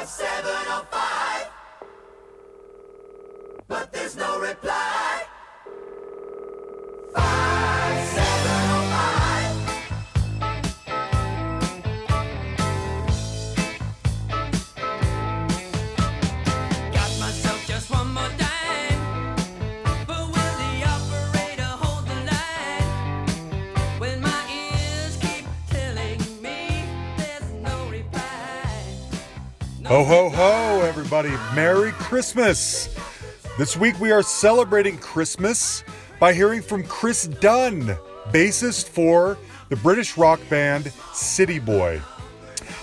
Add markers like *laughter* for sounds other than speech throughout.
5705. But there's no reply. Ho, ho, ho, everybody. Merry Christmas. This week we are celebrating Christmas by hearing from Chris Dunn, bassist for the British rock band City Boy.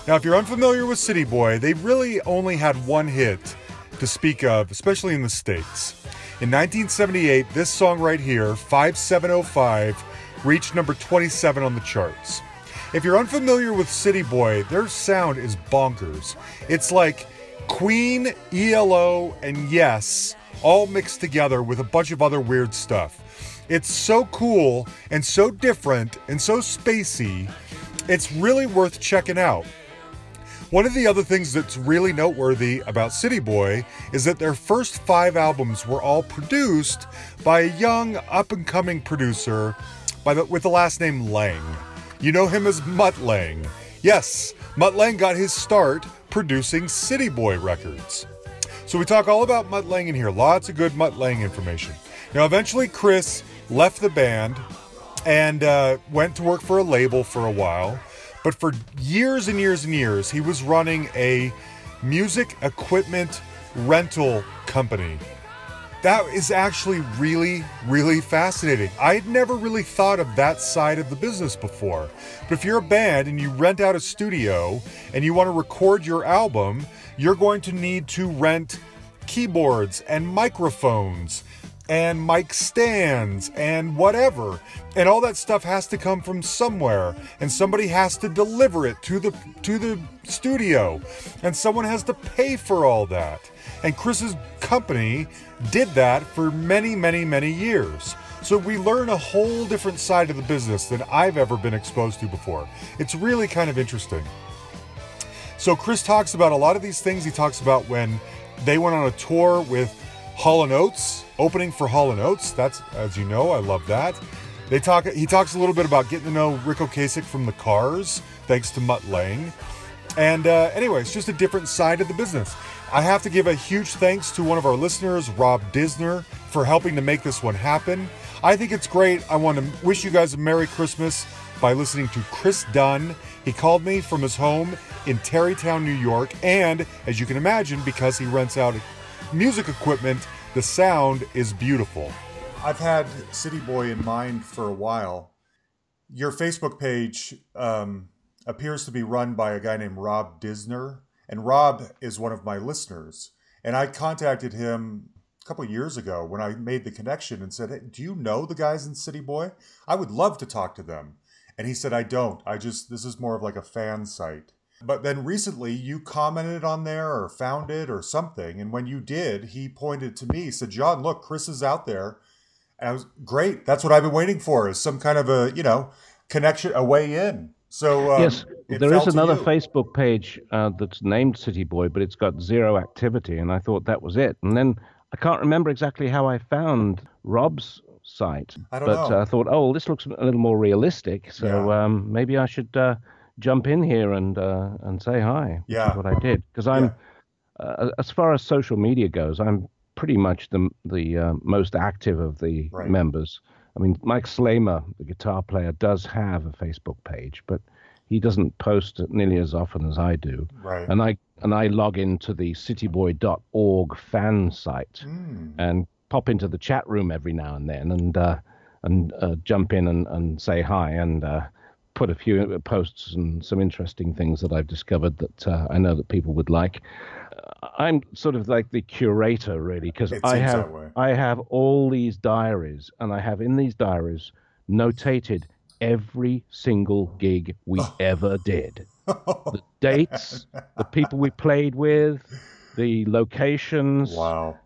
Now, if you're unfamiliar with City Boy, they really only had one hit to speak of, especially in the States. In 1978, this song right here, 5705, reached number 27 on the charts. If you're unfamiliar with City Boy, their sound is bonkers. It's like Queen, ELO, and Yes all mixed together with a bunch of other weird stuff. It's so cool and so different and so spacey, it's really worth checking out. One of the other things that's really noteworthy about City Boy is that their first five albums were all produced by a young, up and coming producer by the, with the last name Lange. You know him as Mutt Lange. Yes, Mutt Lange got his start producing City Boy records. So we talk all about Mutt Lange in here. Lots of good Mutt Lange information. Now, eventually, Chris left the band and uh, went to work for a label for a while. But for years and years and years, he was running a music equipment rental company. That is actually really, really fascinating. I had never really thought of that side of the business before. But if you're a band and you rent out a studio and you want to record your album, you're going to need to rent keyboards and microphones and mic stands and whatever. And all that stuff has to come from somewhere and somebody has to deliver it to the to the studio and someone has to pay for all that. And Chris's company did that for many, many, many years. So we learn a whole different side of the business than I've ever been exposed to before. It's really kind of interesting. So Chris talks about a lot of these things. He talks about when they went on a tour with Hall and Oates, opening for Hall and Oates. That's as you know, I love that. They talk. He talks a little bit about getting to know Ric Ocasek from the Cars, thanks to Mutt Lange. And uh, anyway, it's just a different side of the business. I have to give a huge thanks to one of our listeners, Rob Disner, for helping to make this one happen. I think it's great. I want to wish you guys a Merry Christmas by listening to Chris Dunn. He called me from his home in Tarrytown, New York, and as you can imagine, because he rents out music equipment, the sound is beautiful. I've had City Boy in mind for a while. Your Facebook page um, appears to be run by a guy named Rob Disner, and Rob is one of my listeners. And I contacted him a couple years ago when I made the connection and said, hey, "Do you know the guys in City Boy? I would love to talk to them." And he said, "I don't. I just this is more of like a fan site." But then recently you commented on there or found it or something, and when you did, he pointed to me, said, "John, look, Chris is out there." And I was great. That's what I've been waiting for is some kind of a you know connection, a way in. So um, yes, there is another. Facebook page uh, that's named City Boy, but it's got zero activity, and I thought that was it. And then I can't remember exactly how I found Rob's site, I but know. uh, I thought, oh, this looks a little more realistic, so Yeah. um, maybe I should uh, jump in here and uh, and say hi. which is Yeah. what I did because I'm, uh, as far as social media goes, I'm pretty much the the uh, most active of the Right. members. I mean, Mike Slamer, the guitar player, does have a Facebook page, but he doesn't post nearly as often as I do. Right. And I and I log into the cityboy.org fan site Hmm. and pop into the chat room every now and then and uh, and uh, jump in and, and say hi and uh, put a few posts and some interesting things that I've discovered that uh, I know that people would like. I'm sort of like the curator really because I have. I have all these diaries and I have in these diaries notated every single gig we ever did. *laughs* The dates, the people we played with, the locations, Wow.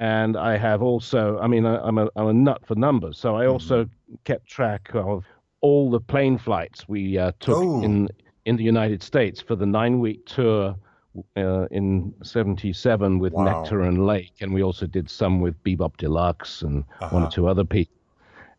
and I have also, I mean, I, I'm a I'm a nut for numbers, so I also Mm-hmm. kept track of all the plane flights we uh, took Oh. in in the United States for the nine week tour uh, in '77 with Wow. Nektar and Lake, and we also did some with Bebop Deluxe and one Uh-huh. or two other people.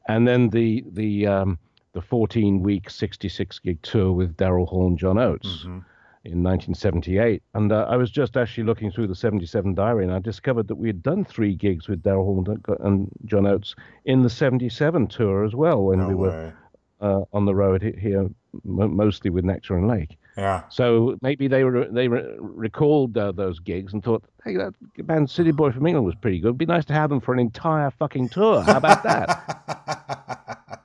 And then the the um, the 14 week 66 gig tour with Daryl Hall and John Oates Mhm. in 1978. And uh, I was just actually looking through the 77 diary, and I discovered that we had done three gigs with Daryl Hall and- John Oates in the 77 tour as well when No we were uh, on the road here, mostly with Nektar and Lake. Yeah. So maybe they were they re- recalled uh, those gigs and thought, hey, that band City Boy from England was pretty good. It'd be nice to have them for an entire fucking tour. How about that?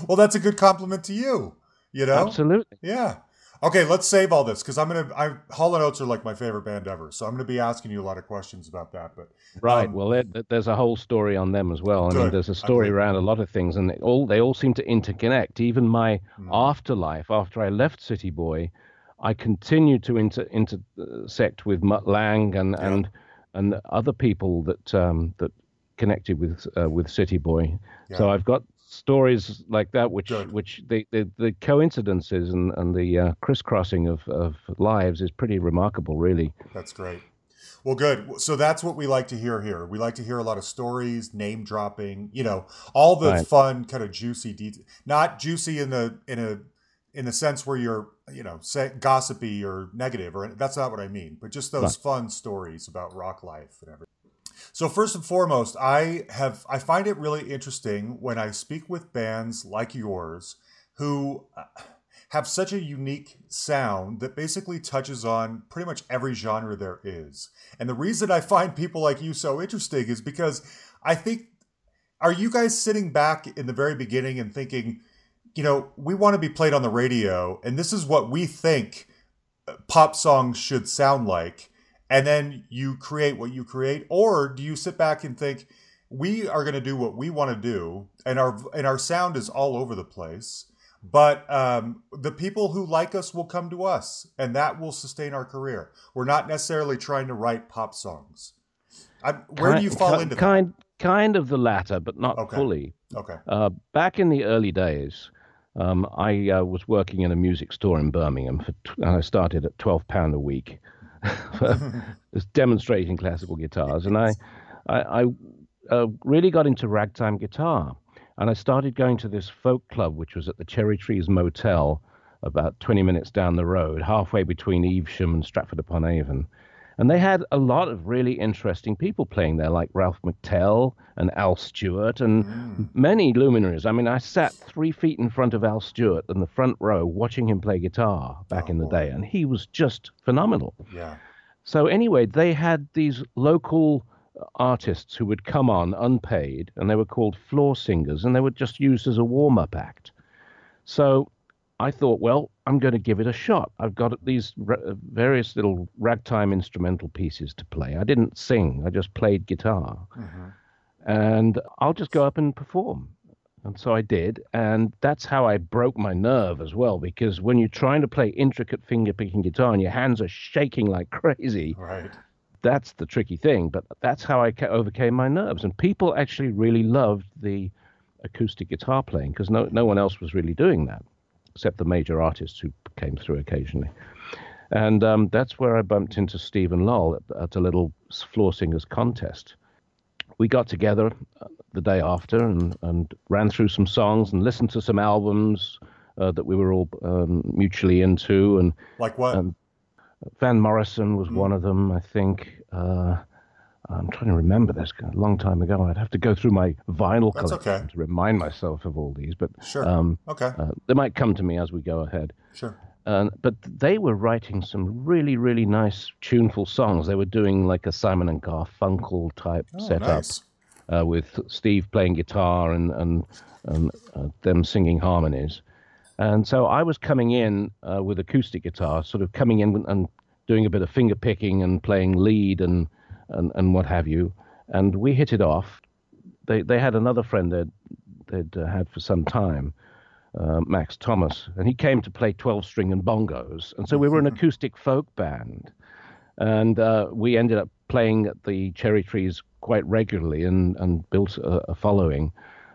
*laughs* well, that's a good compliment to you. You know. Absolutely. Yeah. Okay, let's save all this because I'm gonna. I Hall and Oates are like my favorite band ever, so I'm gonna be asking you a lot of questions about that. But Right. Um, well, there, there- there's a whole story on them as well. I Good. mean, there's a story around a lot of things, and they all they all seem to interconnect. Even my Hmm. afterlife, after I left City Boy, I continued to inter, intersect with Mutt Lange and Yeah. and and other people that um, that connected with uh, with City Boy. So I've got stories like that, which Good. which the, the the coincidences and and the uh, crisscrossing of of lives is pretty remarkable, really. That's great. Well, good. So that's what we like to hear here. We like to hear a lot of stories, name dropping, you know, all the Right. fun, kind of juicy details. Not juicy in the in a in the sense where you're, you know, say, gossipy or negative, or that's not what I mean. But just those Right. fun stories about rock life and everything. So first and foremost, I have I find it really interesting when I speak with bands like yours who uh, have such a unique sound that basically touches on pretty much every genre there is. And the reason I find people like you so interesting is because I think are you guys sitting back in the very beginning and thinking, you know, we want to be played on the radio and this is what we think uh, pop songs should sound like and then you create what you create or do you sit back and think we are going to do what we want to do and our and our sound is all over the place but um, the people who like us will come to us and that will sustain our career we're not necessarily trying to write pop songs I, where do you Kind- fall ki- into that kind kind of the latter, but not Okay. fully. okay Uh, back in the early days, um, I uh, was working in a music store in Birmingham, for and I started at twelve pound a week, *laughs* demonstrating classical guitars, and I, I, I uh, really got into ragtime guitar, and I started going to this folk club, which was at the Cherry Trees Motel, about twenty minutes down the road, halfway between Evesham and Stratford upon Avon. And they had a lot of really interesting people playing there, like Ralph McTell and Al Stewart and Mm. many luminaries. I mean, I sat three feet in front of Al Stewart in the front row watching him play guitar back Oh, in the boy. day, and he was just phenomenal. yeah So, anyway, they had these local artists who would come on unpaid, and they were called floor singers, and they were just used as a warm up act. So, I thought, well, I'm going to give it a shot. I've got these ra- various little ragtime instrumental pieces to play. I didn't sing, I just played guitar. Mhm. And I'll just go up and perform. And so I did. And that's how I broke my nerve as well, because when you're trying to play intricate finger picking guitar and your hands are shaking like *laughs* crazy, right that's the tricky thing. But that's how I ca- overcame my nerves. And people actually really loved the acoustic guitar playing because no, no one else was really doing that except the major artists who came through occasionally. And um, that's where I bumped into Stephen Lol at, at a little floor singers contest. We got together uh, the day after and, and ran through some songs and listened to some albums uh, that we were all um, mutually into. And like what Um, Van Morrison Mm. was one of them, I think. Uh, I'm trying to remember this a long time ago. I'd have to go through my vinyl That's collection okay. to remind myself of all these, but sure um, okay uh, they might come to me as we go ahead. sure Uh, but they were writing some really, really nice, tuneful songs. They were doing like a Simon and Garfunkel type oh, setup nice uh, with Steve playing guitar and and, and uh, them singing harmonies. And so I was coming in uh, with acoustic guitar, sort of coming in and doing a bit of finger picking and playing lead and and, and what have you. And we hit it off. They they had another friend they'd they'd uh, had for some time, uh, Max Thomas, and he came to play 12 string and bongos. And so we were an acoustic folk band. And uh, we ended up playing at the Cherry Trees quite regularly and, and built a, a following.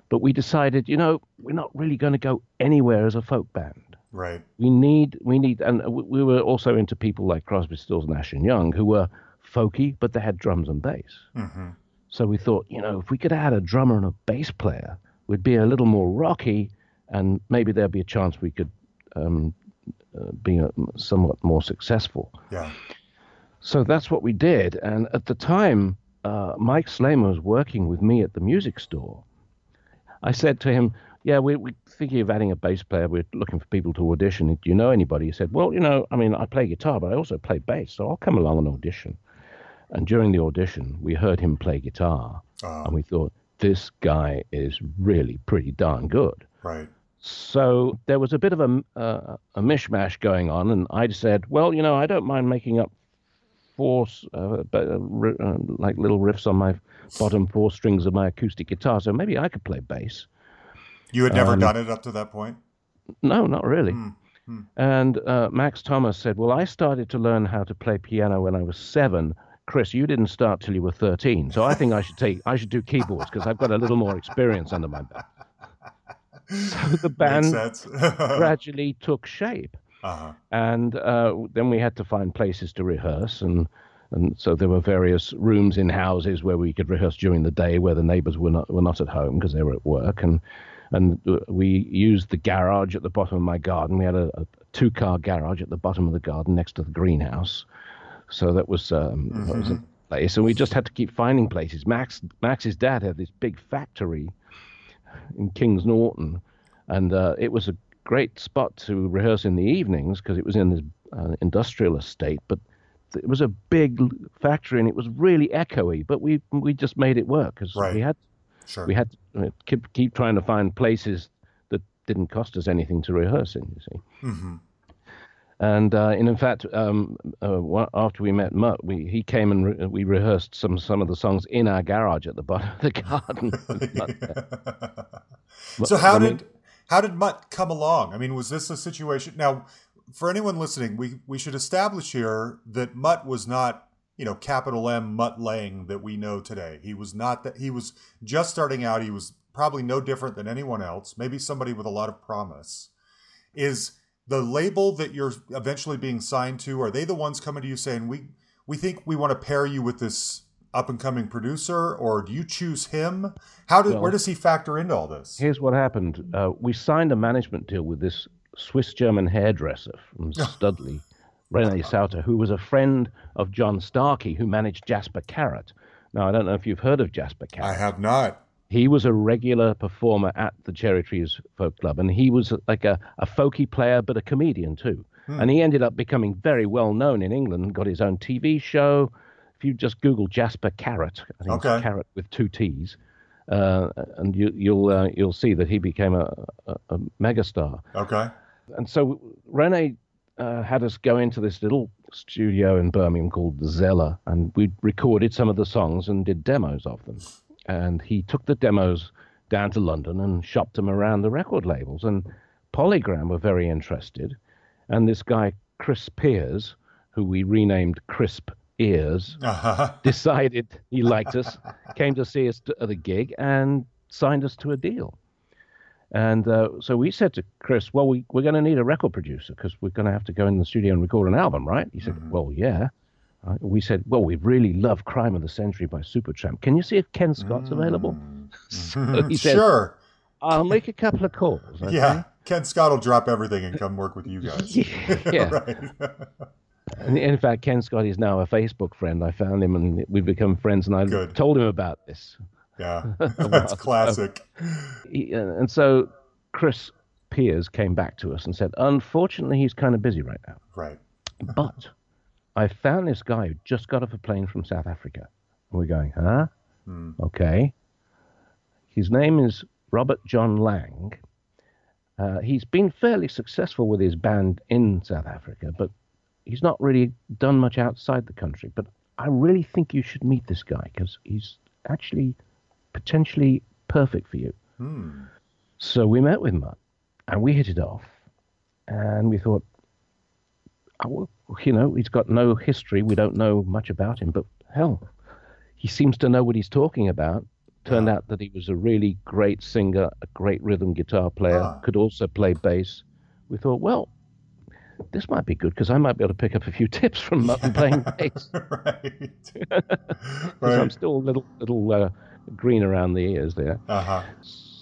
But we decided, you know, we're not really going to go anywhere as a folk band. Right. We need, we need, and we we were also into people like Crosby, Stills, Nash and Young, who were folky, but they had drums and bass. hmm So we thought, you know, if we could add a drummer and a bass player, we'd be a little more rocky, and maybe there'd be a chance we could um, uh, be a, somewhat more successful. Yeah. So that's what we did. And at the time, uh, Mike Slamer was working with me at the music store. I said to him, Yeah, we, we're thinking of adding a bass player. We're looking for people to audition. Do you know anybody? He said, Well, you know, I mean, I play guitar, but I also play bass, so I'll come along and audition. And during the audition, we heard him play guitar, Uh, and we thought, This guy is really pretty darn good. right. So there was a bit of a, uh, a mishmash going on, and I said, "Well, you know, I don't mind making up four, uh, uh, uh, like little riffs on my bottom four strings of my acoustic guitar, so maybe I could play bass." You had never Um, done it up to that point. No, not really. Hmm. And uh, Max Thomas said, "Well, I started to learn how to play piano when I was seven. Chris, you didn't start till you were 13, so I think I should take I should do keyboards because I've got a little more experience under my belt." So the *laughs* band *laughs* gradually took shape. uh-huh. and uh, then we had to find places to rehearse and and so there were various rooms in houses where we could rehearse during the day where the neighbors were not were not at home because they were at work and and uh, we used the garage at the bottom of my garden we had a, a two car garage at the bottom of the garden next to the greenhouse so that was um that was a place and we just had to keep finding places max max's dad had this big factory in Kings Norton, and uh, it was a great spot to rehearse in the evenings because it was in this uh, industrial estate. But it was a big factory, and it was really echoey. But we we just made it work because Right. we had Sure. we had to uh, keep keep trying to find places that didn't cost us anything to rehearse in. You see. hmm And uh, and in fact, um, uh, after we met Mutt, we he came and re- we rehearsed some some of the songs in our garage at the bottom of the *laughs* garden. *laughs* so how I mean- did how did Mutt come along? I mean, was this a situation? Now, for anyone listening, we we should establish here that Mutt was not you know capital M Mutt Lange that we know today. He was not that. He was just starting out. He was probably no different than anyone else. Maybe somebody with a lot of promise. Is the label that you're eventually being signed to? Are they the ones coming to you saying we we think we want to pair you with this up and coming producer, or do you choose him? How did Well- where does he factor into all this? Here's what happened. Uh, we signed a management deal with this Swiss German hairdresser from *laughs* Studley, Rene Sauter, who was a friend of John Starkey, who managed Jasper Carrott. Now, I don't know if you've heard of Jasper Carrott. I have not. He was a regular performer at the Cherry Trees Folk Club, and he was like a, a folky player, but a comedian too. And he ended up becoming very well known in England, got his own TV show. If you just Google Jasper Carrott, I think Okay. it's Carrott with two T's, uh, and you, you'll uh, you'll see that he became a, a, a megastar. Okay. And so Rene uh, had us go into this little studio in Birmingham called the Zeller, and we recorded some of the songs and did demos of them. And he took the demos down to London and shopped them around the record labels. And Polygram were very interested. And this guy, Chris Pears, who we renamed Crisp Ears, Uh-huh. *laughs* decided he liked us, came to see us at the gig, and signed us to a deal. And uh, so we said to Chris, "Well, we, we're going to need a record producer because we're going to have to go in the studio and record an album, right?" He said, "Well, yeah." Uh, we said, "Well, we really love "Crime of the Century" by Supertramp. Can you see if Ken Scott's available?" *laughs* *laughs* So he said, sure. "I'll make a couple of calls." okay?" Yeah. Ken Scott will drop everything and come work with you guys. *laughs* yeah. right. And in fact, Ken Scott is now a Facebook friend. I found him and we've become friends, and I Good. told him about this. Yeah. That's classic. Uh, and so Chris Pears came back to us and said, Unfortunately, he's kind of busy right now. Right. But I found this guy who just got off a plane from South Africa. And we're going, Huh? Hmm. Okay. His name is Robert John Lange. Uh, he's been fairly successful with his band in South Africa, but he's not really done much outside the country. But I really think you should meet this guy because he's actually potentially perfect for you. Hmm. So we met with Mutt and we hit it off. And we thought, oh, well, you know, he's got no history. We don't know much about him, but hell, he seems to know what he's talking about. Turned Yeah. out that he was a really great singer, a great rhythm guitar player, Ah. could also play bass, we thought, well, this might be good because I might be able to pick up a few *laughs* tips from Mutton playing bass. *laughs* right. *laughs* 'Cause I'm still a little little uh, green around the ears there. Uh huh.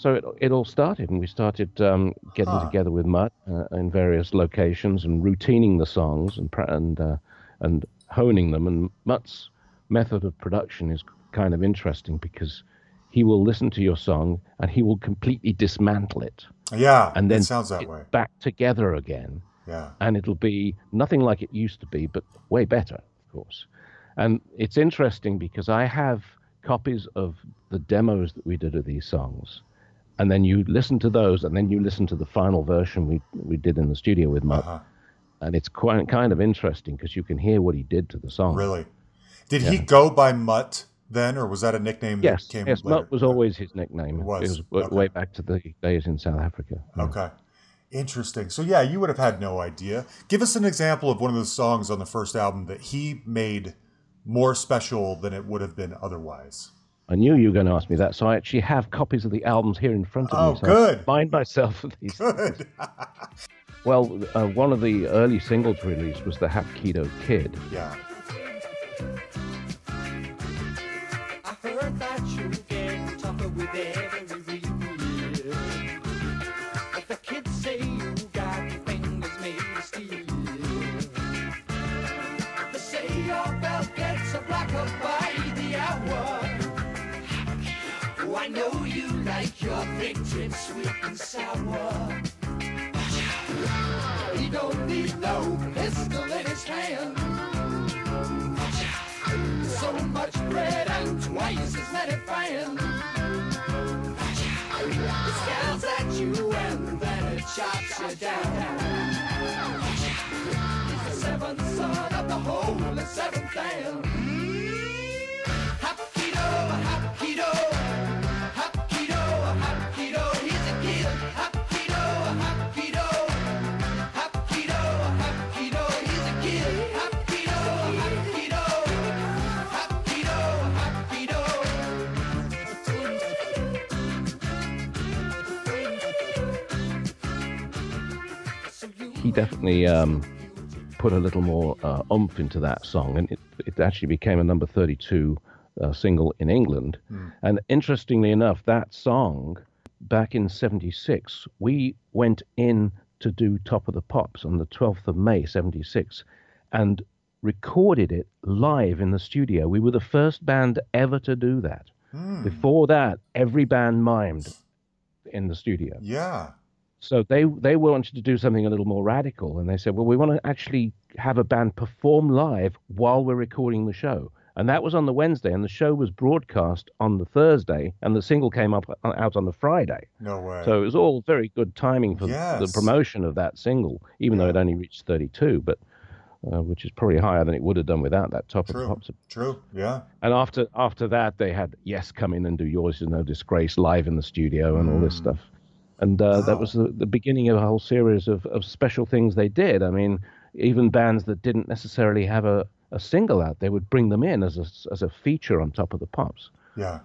So it, it all started, and we started um, getting Huh. together with Mutt uh, in various locations and routining the songs and and uh, and honing them. And Mutt's method of production is kind of interesting because he will listen to your song and he will completely dismantle it Yeah. and then it sounds that way. back together again Yeah. and it'll be nothing like it used to be, but way better, of course. And it's interesting because I have copies of the demos that we did of these songs, and then you listen to those, and then you listen to the final version we we did in the studio with Mutt, Uh-huh. and it's quite kind of interesting because you can hear what he did to the song. Really? Did he go by Mutt then, or was that a nickname Yes, that came yes, later? Mutt was always his nickname. It was, wa- okay. way back to the days in South Africa. Okay. Interesting. So yeah, you would have had no idea. Give us an example of one of the songs on the first album that he made more special than it would have been otherwise. I knew you were going to ask me that, so I actually have copies of the albums here in front of Oh, me. So good. I Find myself of these. Good. Well, uh, one of the early singles released was the Hapkido Kid. yeah. Victory sweet and sour. He don't need no pistol in his hand. So much bread and twice as many fans. It scowls at you and then it chops you down. He's the seventh son of the and seventh. Hapkido, Hapkido, Hapkido, definitely um, put a little more uh, oomph into that song, and it, it actually became a number 32 uh, single in England. And interestingly enough, that song, back in 76, we went in to do Top of the Pops on the 12th of May, 76, and recorded it live in the studio. We were the first band ever to do that. Before that, every band mimed in the studio. Yeah. So they they wanted to do something a little more radical, and they said, "Well, we want to actually have a band perform live while we're recording the show." And that was on the Wednesday, and the show was broadcast on the Thursday, and the single came up uh, out on the Friday. No way. So it was all very good timing for Yes. the promotion of that single, even though it only reached 32, but uh, which is probably higher than it would have done without that top of the True. pops. True. Yeah. And after after that, they had Yes come in and do Yours is No Disgrace live in the studio and all this stuff. And uh, that was the, the beginning of a whole series of, of special things they did. I mean, even bands that didn't necessarily have a, a single out, they would bring them in as a, as a feature on top of the pops. Yeah.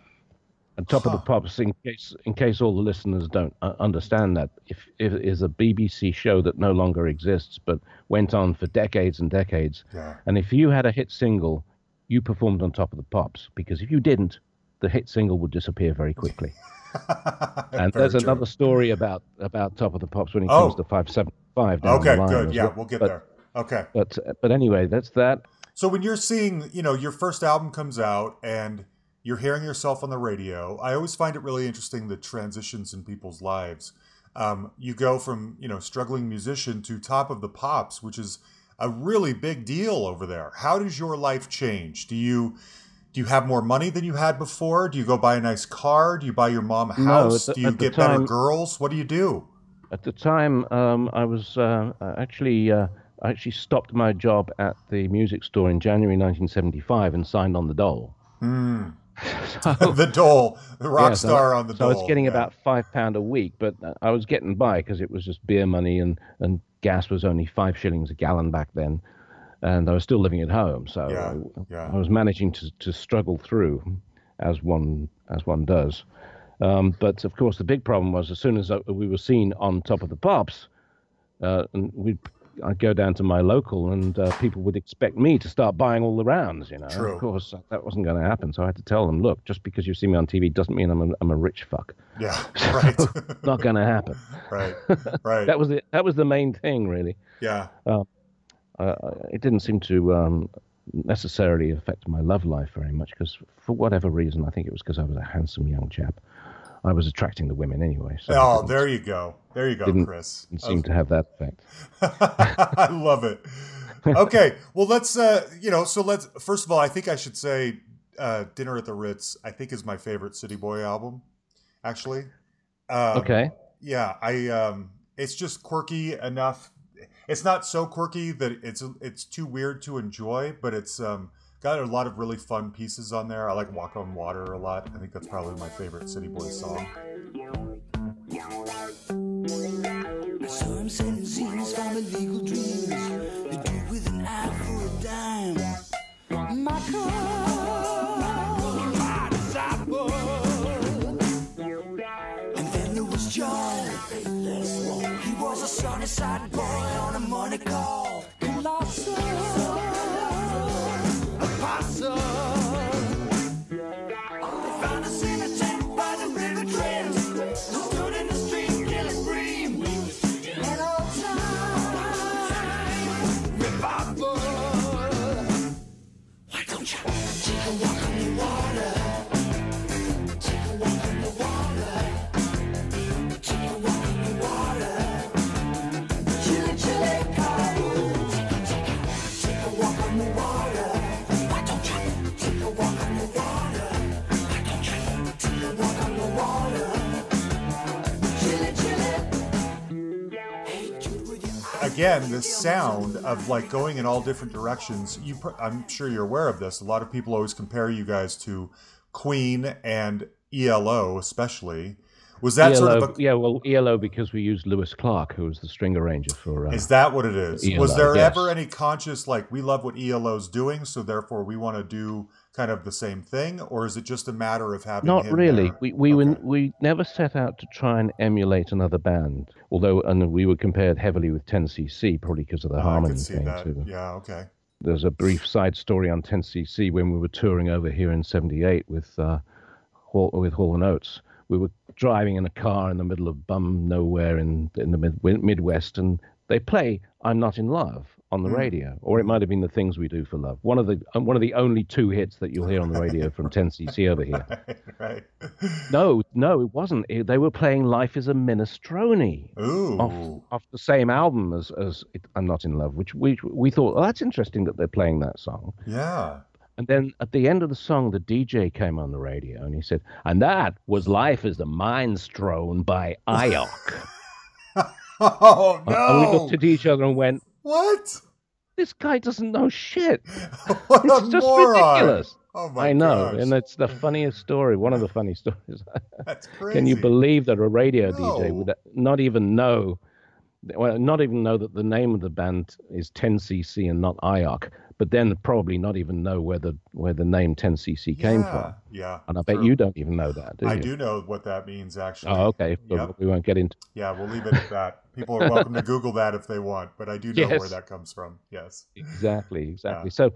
And Top of the Pops, in case in case all the listeners don't uh, understand that, if, if it is a BBC show that no longer exists, but went on for decades and decades. Yeah. And if you had a hit single, you performed on Top of the Pops, because if you didn't, the hit single would disappear very quickly. *laughs* and Very there's true. another story about about Top of the Pops when it Oh. comes to 575 down Okay. Good. Yeah. well. We'll get but, there. Okay. But but anyway, that's that. So when you're seeing, you know, your first album comes out and you're hearing yourself on the radio, I always find it really interesting the transitions in people's lives. Um, you go from, you know, struggling musician to top of the pops, which is a really big deal over there. How does your life change? Do you do you have more money than you had before? Do you go buy a nice car? Do you buy your mom a house? at the- do you get better girls? What do you do? At the time, um, I was uh, actually uh, I actually stopped my job at the music store in January 1975 and signed on the dole. so, *laughs* the dole, the rock yeah, so- star on the so dole. I was getting yeah. about five pound a week, but uh, I was getting by because it was just beer money and and gas was only five shillings a gallon back then, and I was still living at home, so Yeah, I, yeah. I was managing to to struggle through, as one as one does. Um, but of course, the big problem was as soon as we were seen on top of the pops, uh, and we'd I'd go down to my local, and uh, people would expect me to start buying all the rounds. You know, True. of course that wasn't going to happen. So I had to tell them, look, just because you see me on TV doesn't mean I'm a, I'm a rich fuck. Yeah. *laughs* *laughs* Right. Not going to happen. *laughs* right. Right. That was it. That was the main thing, really. yeah. Uh, it didn't seem to um, necessarily affect my love life very much because, for whatever reason, I think it was because I was a handsome young chap. I was attracting the women anyway. So Oh, there you go. There you go, Didn't- Chris. didn't seem to have that effect. *laughs* I love it. Okay, well let's uh you know, so let's first of all, I think I should say uh Dinner at the Ritz I think is my favorite City Boy album actually. Um, Okay. Yeah, I um it's just quirky enough. It's not so quirky that it's it's too weird to enjoy, but it's um got a lot of really fun pieces on there. I like Walk on Water a lot. I think that's probably my favorite City Boy song. Sunny side boy on a money again the sound of like going in all different directions you pr- i'm sure you're aware of this a lot of people always compare you guys to queen and elo especially was that ELO, sort of a, yeah, well, ELO because we used Louis Clark, who was the string arranger for. Uh, is that what it is was there yes. ever any conscious like we love what elo's doing so therefore we want to do kind of the same thing or is it just a matter of having Not really. there? We we were, we never set out to try and emulate another band. Although, and we were compared heavily with 10cc, probably because of the Oh, harmony see thing that too. yeah okay There's a brief side story on 10cc when we were touring over here in '78 with uh, Hall, with Hall and Oates. We were driving in a car in the middle of bum nowhere in in the mid, Midwest, and they play "I'm Not in Love" on the Hmm. radio, or it might have been "The Things We Do for Love." One of the um, one of the only two hits that you'll hear on the radio from *laughs* 10cc over here. right No, no, it wasn't. It- they were playing "Life Is a Minestrone." ooh off, off the same album as, as it, I'm Not in Love, which we we thought, oh, that's interesting that they're playing that song. yeah And then at the end of the song, the DJ came on the radio and he said, and that was Life is the Mindstrown by Iok. *laughs* oh no And we looked at each other and went, what this guy doesn't know shit. *laughs* what It's just moron. ridiculous. Oh my I know. gosh. And it's the funniest story, one of the funny *laughs* stories. That's crazy. Can you believe that a radio DJ would not even know, well, not even know that the name of the band is 10cc and not IOC, but then probably not even know where the where the name 10cc came from. Yeah. And I bet true. you don't even know that, do I you? do know what that means actually. Oh, okay. So Yep. we won't get into. *laughs* Yeah, we'll leave it at that. People are welcome to *laughs* Google that if they want, but I do know where that comes from. Yes. Exactly, exactly. So,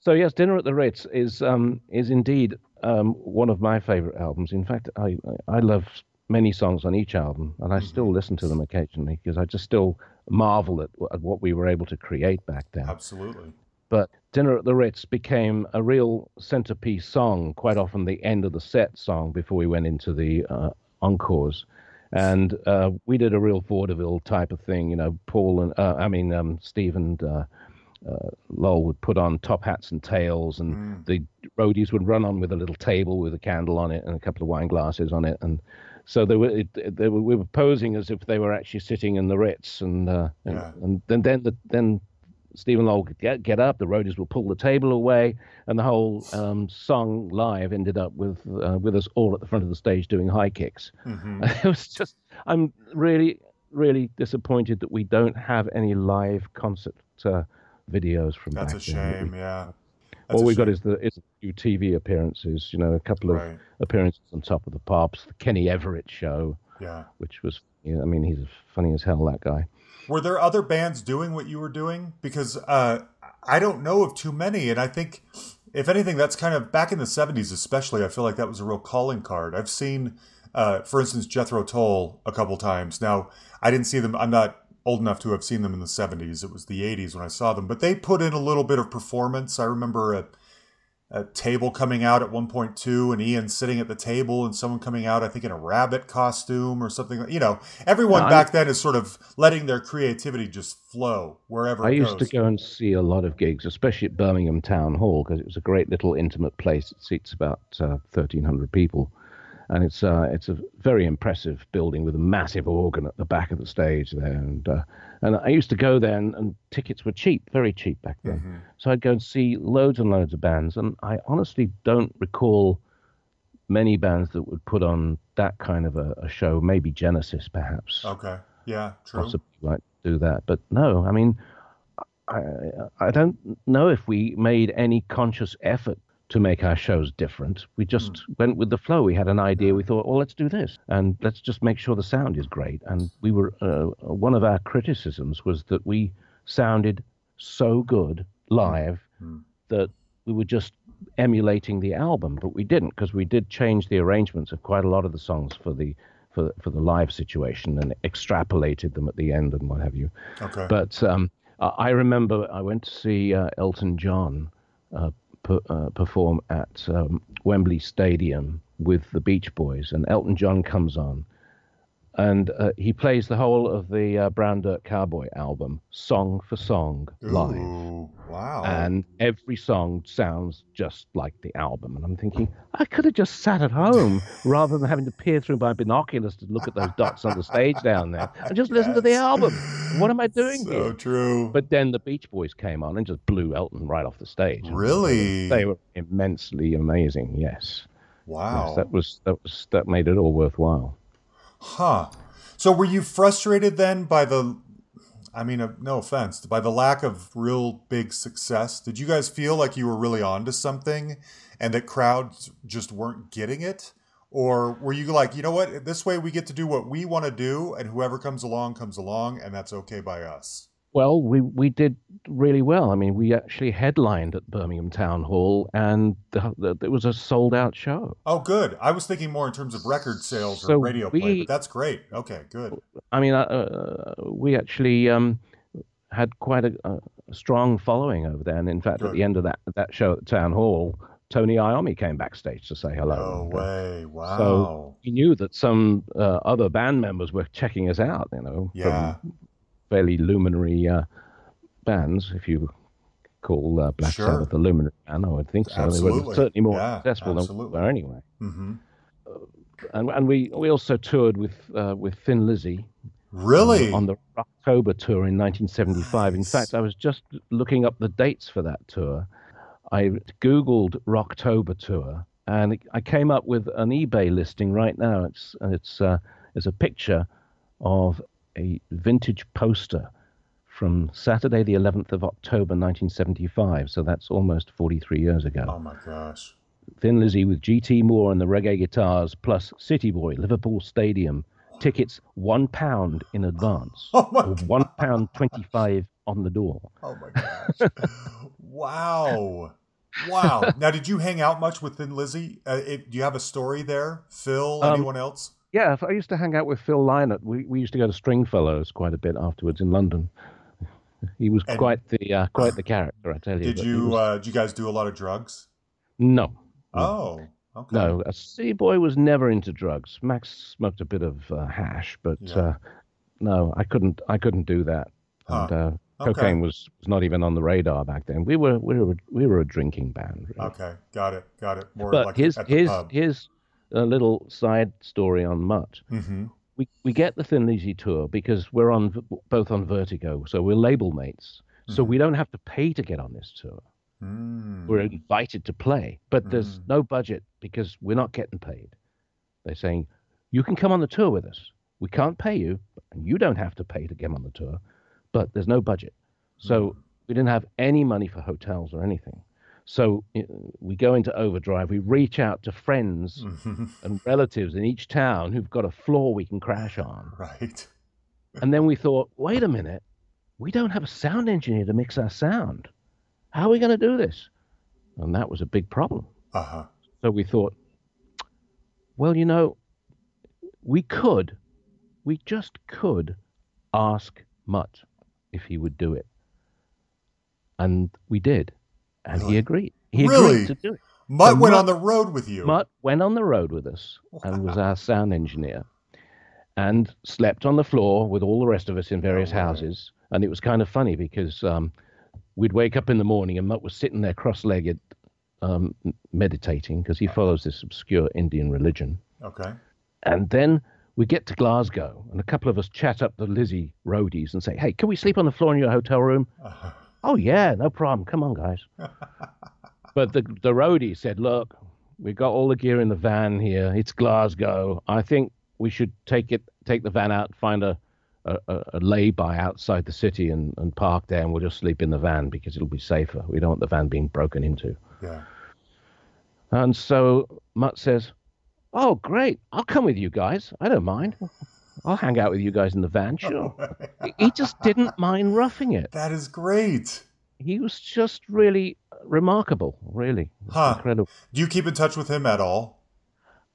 so yes, Dinner at the Ritz is um is indeed um one of my favorite albums. In fact, I I love many songs on each album, and I still Mm-hmm. listen to them occasionally because I just still marvel at, at what we were able to create back then. Absolutely. But Dinner at the Ritz became a real centerpiece song, quite often the end of the set song before we went into the uh, encores. And uh, we did a real vaudeville type of thing, you know. Paul and uh, I mean um, Steve and uh, uh, Lowell would put on top hats and tails, and Mm. the roadies would run on with a little table with a candle on it and a couple of wine glasses on it, and so they were, it, they were we were posing as if they were actually sitting in the Ritz, and uh, and, Yeah. and then then the, then Stephen Lowell would get get up, the roadies will pull the table away, and the whole um, song live ended up with uh, with us all at the front of the stage doing high kicks. hmm *laughs* It was just I'm really really disappointed that we don't have any live concert uh, videos from That's a shame. Yeah. That's All we've got is the is a few TV appearances, you know, a couple of Right. appearances on Top of the Pops, the Kenny Everett show, Yeah. which was, you know, I mean, he's funny as hell, that guy. Were there other bands doing what you were doing? Because uh, I don't know of too many, and I think, if anything, that's kind of back in the '70s, especially. I feel like that was a real calling card. I've seen, uh, for instance, Jethro Tull a couple times. Now, I didn't see them. I'm not old enough to have seen them in the '70s. It was the '80s when I saw them, but they put in a little bit of performance. I remember a, a table coming out at 1.2 and Ian sitting at the table, and someone coming out, I think, in a rabbit costume or something. You know, everyone No, back then is sort of letting their creativity just flow wherever I used goes. to go and see a lot of gigs, especially at Birmingham Town Hall, because it was a great little intimate place. It seats about uh, 1,300 people. And it's uh, it's a very impressive building with a massive organ at the back of the stage there, and uh, and I used to go there, and, and tickets were cheap, very cheap back then. Mm-hmm. So I'd go and see loads and loads of bands, and I honestly don't recall many bands that would put on that kind of a, a show. Maybe Genesis, perhaps Okay. Yeah. True. possibly like do that. But no, I mean, I I don't know if we made any conscious effort to make our shows different. We just went with the flow. We had an idea. We thought, well, let's do this, and let's just make sure the sound is great. And we were uh, one of our criticisms was that we sounded so good live that we were just emulating the album, but we didn't because we did change the arrangements of quite a lot of the songs for the for for the live situation and extrapolated them at the end and what have you. Okay. But um, I I remember I went to see uh, Elton John uh, per, uh, perform at um, Wembley Stadium with the Beach Boys, and Elton John comes on, and uh, he plays the whole of the uh, Brown Dirt Cowboy album, song for song, live Ooh, wow. and every song sounds just like the album. And I'm thinking, I could have just sat at home *laughs* rather than having to peer through my binoculars to look at those dots on the stage down there and just listen to the album. What am I *laughs* doing so here? true. But then the Beach Boys came on and just blew Elton right off the stage. really? They were immensely amazing. Yes. wow. Yes, that was that was that made it all worthwhile. Huh. So were you frustrated then by the I mean, uh, no offense, by the lack of real big success? Did you guys feel like you were really onto something and that crowds just weren't getting it? Or were you like, you know what, this way we get to do what we want to do and whoever comes along comes along and that's okay by us? Well, we we did really well. I mean, we actually headlined at Birmingham Town Hall, and the, the, it was a sold out show. Oh, good. I was thinking more in terms of record sales So or radio play, we- but that's great. Okay, good. I mean, uh, uh, we actually um, had quite a, a strong following over there, and in fact, at the end of that that show at Town Hall, Tony Iommi came backstage to say hello. No way. Wow. So we knew that some uh, other band members were checking us out. You know, yeah. from fairly luminary uh, bands, if you call uh, Black Sure. Sabbath a luminary band, I would think so. They Absolutely. were certainly more Yeah, successful absolutely. than we were anyway. hmm And and we we also toured with uh, with Thin Lizzy. Really? on the Rocktober tour in 1975. In fact, I was just looking up the dates for that tour. I googled Rocktober tour, and I came up with an eBay listing right now. It's it's uh, it's a picture of a vintage poster from Saturday, the 11th of October, 1975. So that's almost 43 years ago. oh my gosh. Thin Lizzy with GT Moore and the reggae guitars, plus City Boy, Liverpool Stadium. Tickets one pound in advance, *laughs* Oh my or one pound twenty-five on the door. Oh my gosh. *laughs* wow. Wow. Now, did you hang out much with Thin Lizzy? Uh, it, do you have a story there? Phil? Um, Anyone else? Yeah, I used to hang out with Phil Lynott. We we used to go to Stringfellows quite a bit afterwards in London. He was And- quite the uh, quite the character, I tell you. Did you was- uh, did you guys do a lot of drugs? no, Oh, okay. no. A City Boy was never into drugs. Max smoked a bit of uh, hash, but Yeah. uh, no, I couldn't. I couldn't do that. Huh. And uh, Okay. cocaine was, was not even on the radar back then. We were we were we were a drinking band. Really. Okay, got it, got it. More But like his at the here's pub. here's a little side story on Mutt. hmm We we get the Thin Lizzy tour because we're on both on Vertigo, so we're label mates. So Mhm. we don't have to pay to get on this tour. Mm. We're invited to play, but there's Mm. no budget because we're not getting paid. They're saying you can come on the tour with us. We can't pay you, and you don't have to pay to get on the tour, but there's no budget. So Mm. we didn't have any money for hotels or anything. So we go into overdrive. We reach out to friends *laughs* and relatives in each town who've got a floor we can crash on. Right. And then we thought, wait a minute, we don't have a sound engineer to mix our sound. How are we going to do this? And that was a big problem. Uh huh. So we thought, well, you know, we could, we just could ask Mutt if he would do it. And we did. And Really? he agreed. He Really? agreed to do it. Mutt So went Mutt- on the road with you. Mutt went on the road with us and was our sound engineer and slept on the floor with all the rest of us in various way. houses. And it was kind of funny because um, we'd wake up in the morning and Mutt was sitting there cross legged um, meditating because he follows this obscure Indian religion. Okay. And then we get to Glasgow and a couple of us chat up the Lizzie roadies and say, hey, can we sleep on the floor in your hotel room? Oh yeah, no problem. Come on, guys. *laughs* but the the roadie said, "Look, we've got all the gear in the van here. It's Glasgow. I think we should take it, take the van out, find a a, a a lay-by outside the city and, and park there, and we'll just sleep in the van because it'll be safer. We don't want the van being broken into." Yeah. And so Mutt says, "Oh, great! I'll come with you guys. I don't mind. *laughs* I'll hang out with you guys in the van. *laughs* Sure." he just didn't mind roughing it That is great. he was just really remarkable, really. Huh. Incredible. Do you keep in touch with him at all?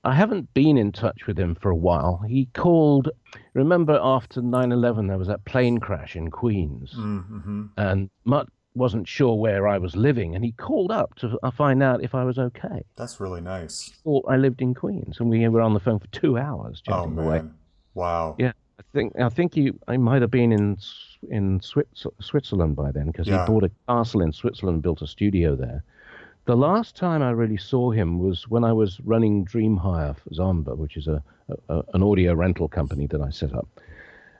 I haven't been in touch with him for a while. He called, remember after 9 11, there was that plane crash in Queens, Mm-hmm. and Mutt wasn't sure where I was living, and he called up to uh, find out if I was okay. That's really nice. Thought I lived in Queens, and we were on the phone for two hours Oh away. Wow. Yeah, I think I think he I might have been in in Switz, Switzerland by then because Yeah. he bought a castle in Switzerland, and built a studio there. The last time I really saw him was when I was running Dream Hire for Zomba, which is a, a an audio rental company that I set up.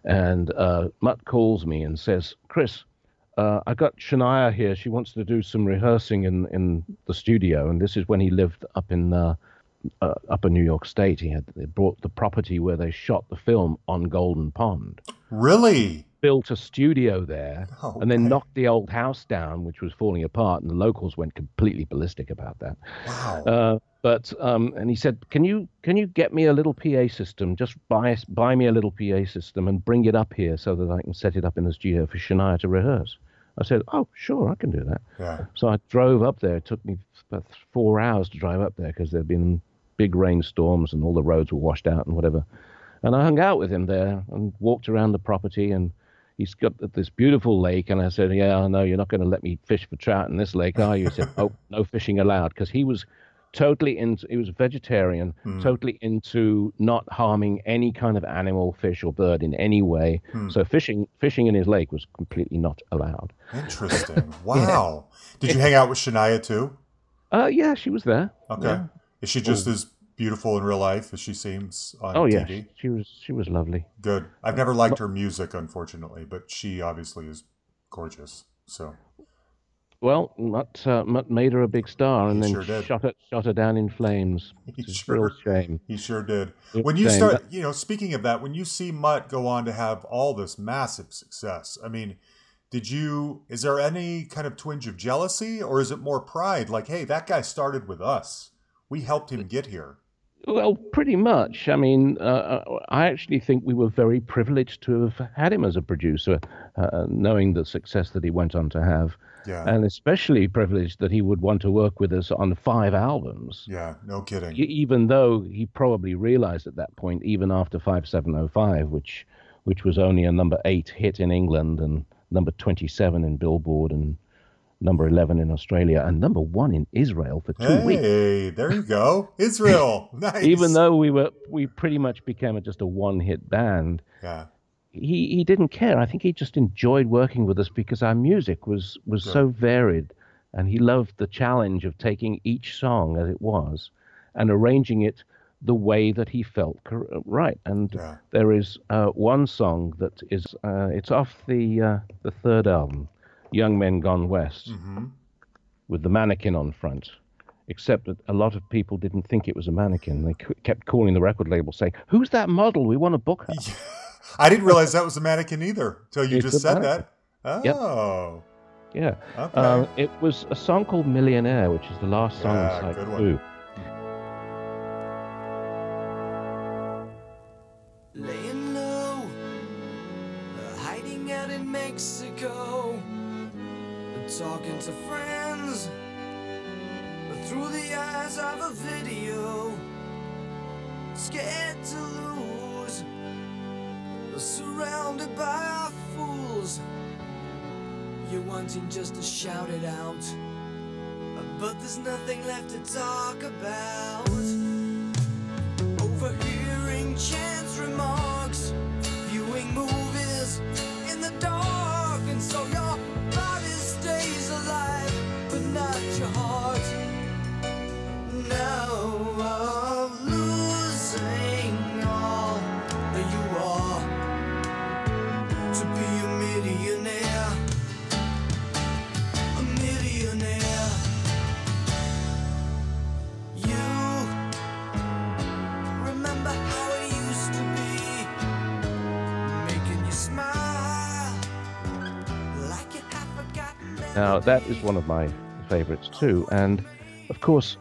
And uh, Mutt calls me and says, "Chris, uh, I got Shania here. She wants to do some rehearsing in in the studio." And this is when he lived up in uh, uh, upper New York State. He had they brought the property where they shot the film on Golden Pond, Really? built a studio there, Oh, and then knocked the old house down, which was falling apart, and the locals went completely ballistic about that. Wow. Uh, but um, and he said, "Can you can you get me a little PA system? Just buy buy me a little PA system and bring it up here so that I can set it up in the studio for Shania to rehearse." I said, "Oh, sure, I can do that." yeah. So I drove up there. It took me about four hours to drive up there because there'd been big rainstorms and all the roads were washed out and whatever. And I hung out with him there and walked around the property. And he's got this beautiful lake. And I said, "Yeah, I know you're not going to let me fish for trout in this lake, are you?" He said, "Oh, no fishing allowed," because he was totally into. He was a vegetarian, totally into not harming any kind of animal, fish, or bird in any way. So fishing fishing in his lake was completely not allowed. Interesting. *laughs* Wow. Did you hang out with Shania too? Uh, yeah, she was there. Okay. Is she just as beautiful in real life as she seems on Oh yeah, she was she was lovely. Good. I've never liked her music, unfortunately, but she obviously is gorgeous. So Well, Mutt, uh, Mutt made her a big star and He then sure shot her shot her down in flames. *laughs* He It's a real sure- shame. he sure did. When you shame, start, you know, speaking of that, when you see Mutt go on to have all this massive success, I mean, did you, is there any kind of twinge of jealousy or is it more pride? Like, hey, that guy started with us. We helped him get here. Well, pretty much. I mean, uh, I actually think we were very privileged to have had him as a producer, uh, knowing the success that he went on to have, Yeah. and especially privileged that he would want to work with us on five albums. yeah. No kidding. Even though he probably realized at that point, even after 5705, which which was only a number eight hit in England and number 27 in Billboard and number 11 in Australia and number one in Israel for two weeks. Hey, there you go. Israel. *laughs* Nice. Even though we were, we pretty much became a, just a one-hit band. Yeah. He he didn't care. I think he just enjoyed working with us because our music was was so varied, and he loved the challenge of taking each song as it was, and arranging it the way that he felt cor- right. And Yeah. there is uh, one song that is uh, it's off the uh, the third album, Young Men Gone West mm-hmm. with the mannequin on front. Except that a lot of people didn't think it was a mannequin. They kept calling the record label saying, "Who's that model? We want to book her." *laughs* I didn't realize that was a mannequin either until you it's just said mannequin. that. Oh. Yep. Yeah. Okay. Um, it was a song called Millionaire, which is the last song yeah, in Side 2. Talking to friends But through the eyes of a video, scared to lose, surrounded by fools. You're wanting just to shout it out, but there's nothing left to talk about overhearing chance Now, that is one of my favorites too. And of course,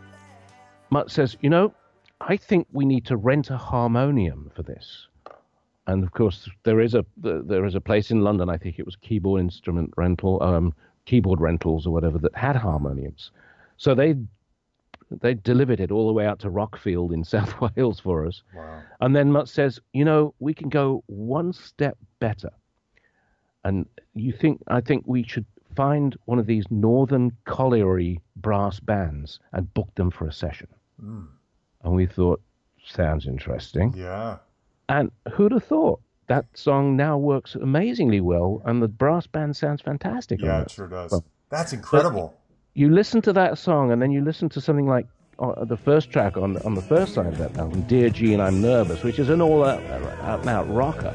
Mutt says, you know, I think we need to rent a harmonium for this. And of course, there is a there is a place in London, I think it was keyboard instrument rental, um, keyboard rentals or whatever that had harmoniums. So they they delivered it all the way out to Rockfield in *laughs* South Wales for us. Wow. And then Mutt says, you know, we can go one step better. And you think, I think we should find one of these Northern Colliery brass bands and book them for a session. And we thought, sounds interesting. Yeah. And who'd have thought that song now works amazingly well and the brass band sounds fantastic. Yeah, it. it sure does. Well, That's incredible. you listen to that song and then you listen to something like uh, the first track on on the first side of that album, "Dear Gene, I'm Nervous," which is an all out, out and out rocker.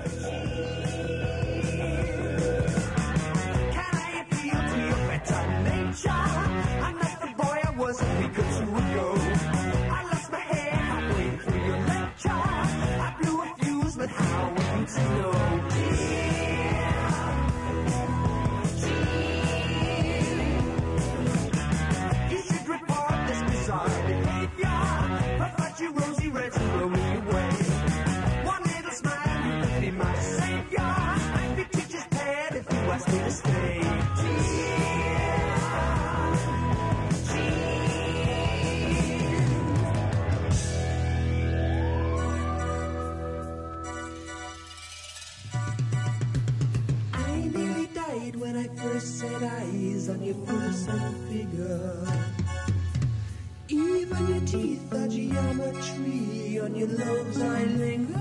Eyes on your full sun figure. Even your teeth are geometry on your lobes I linger.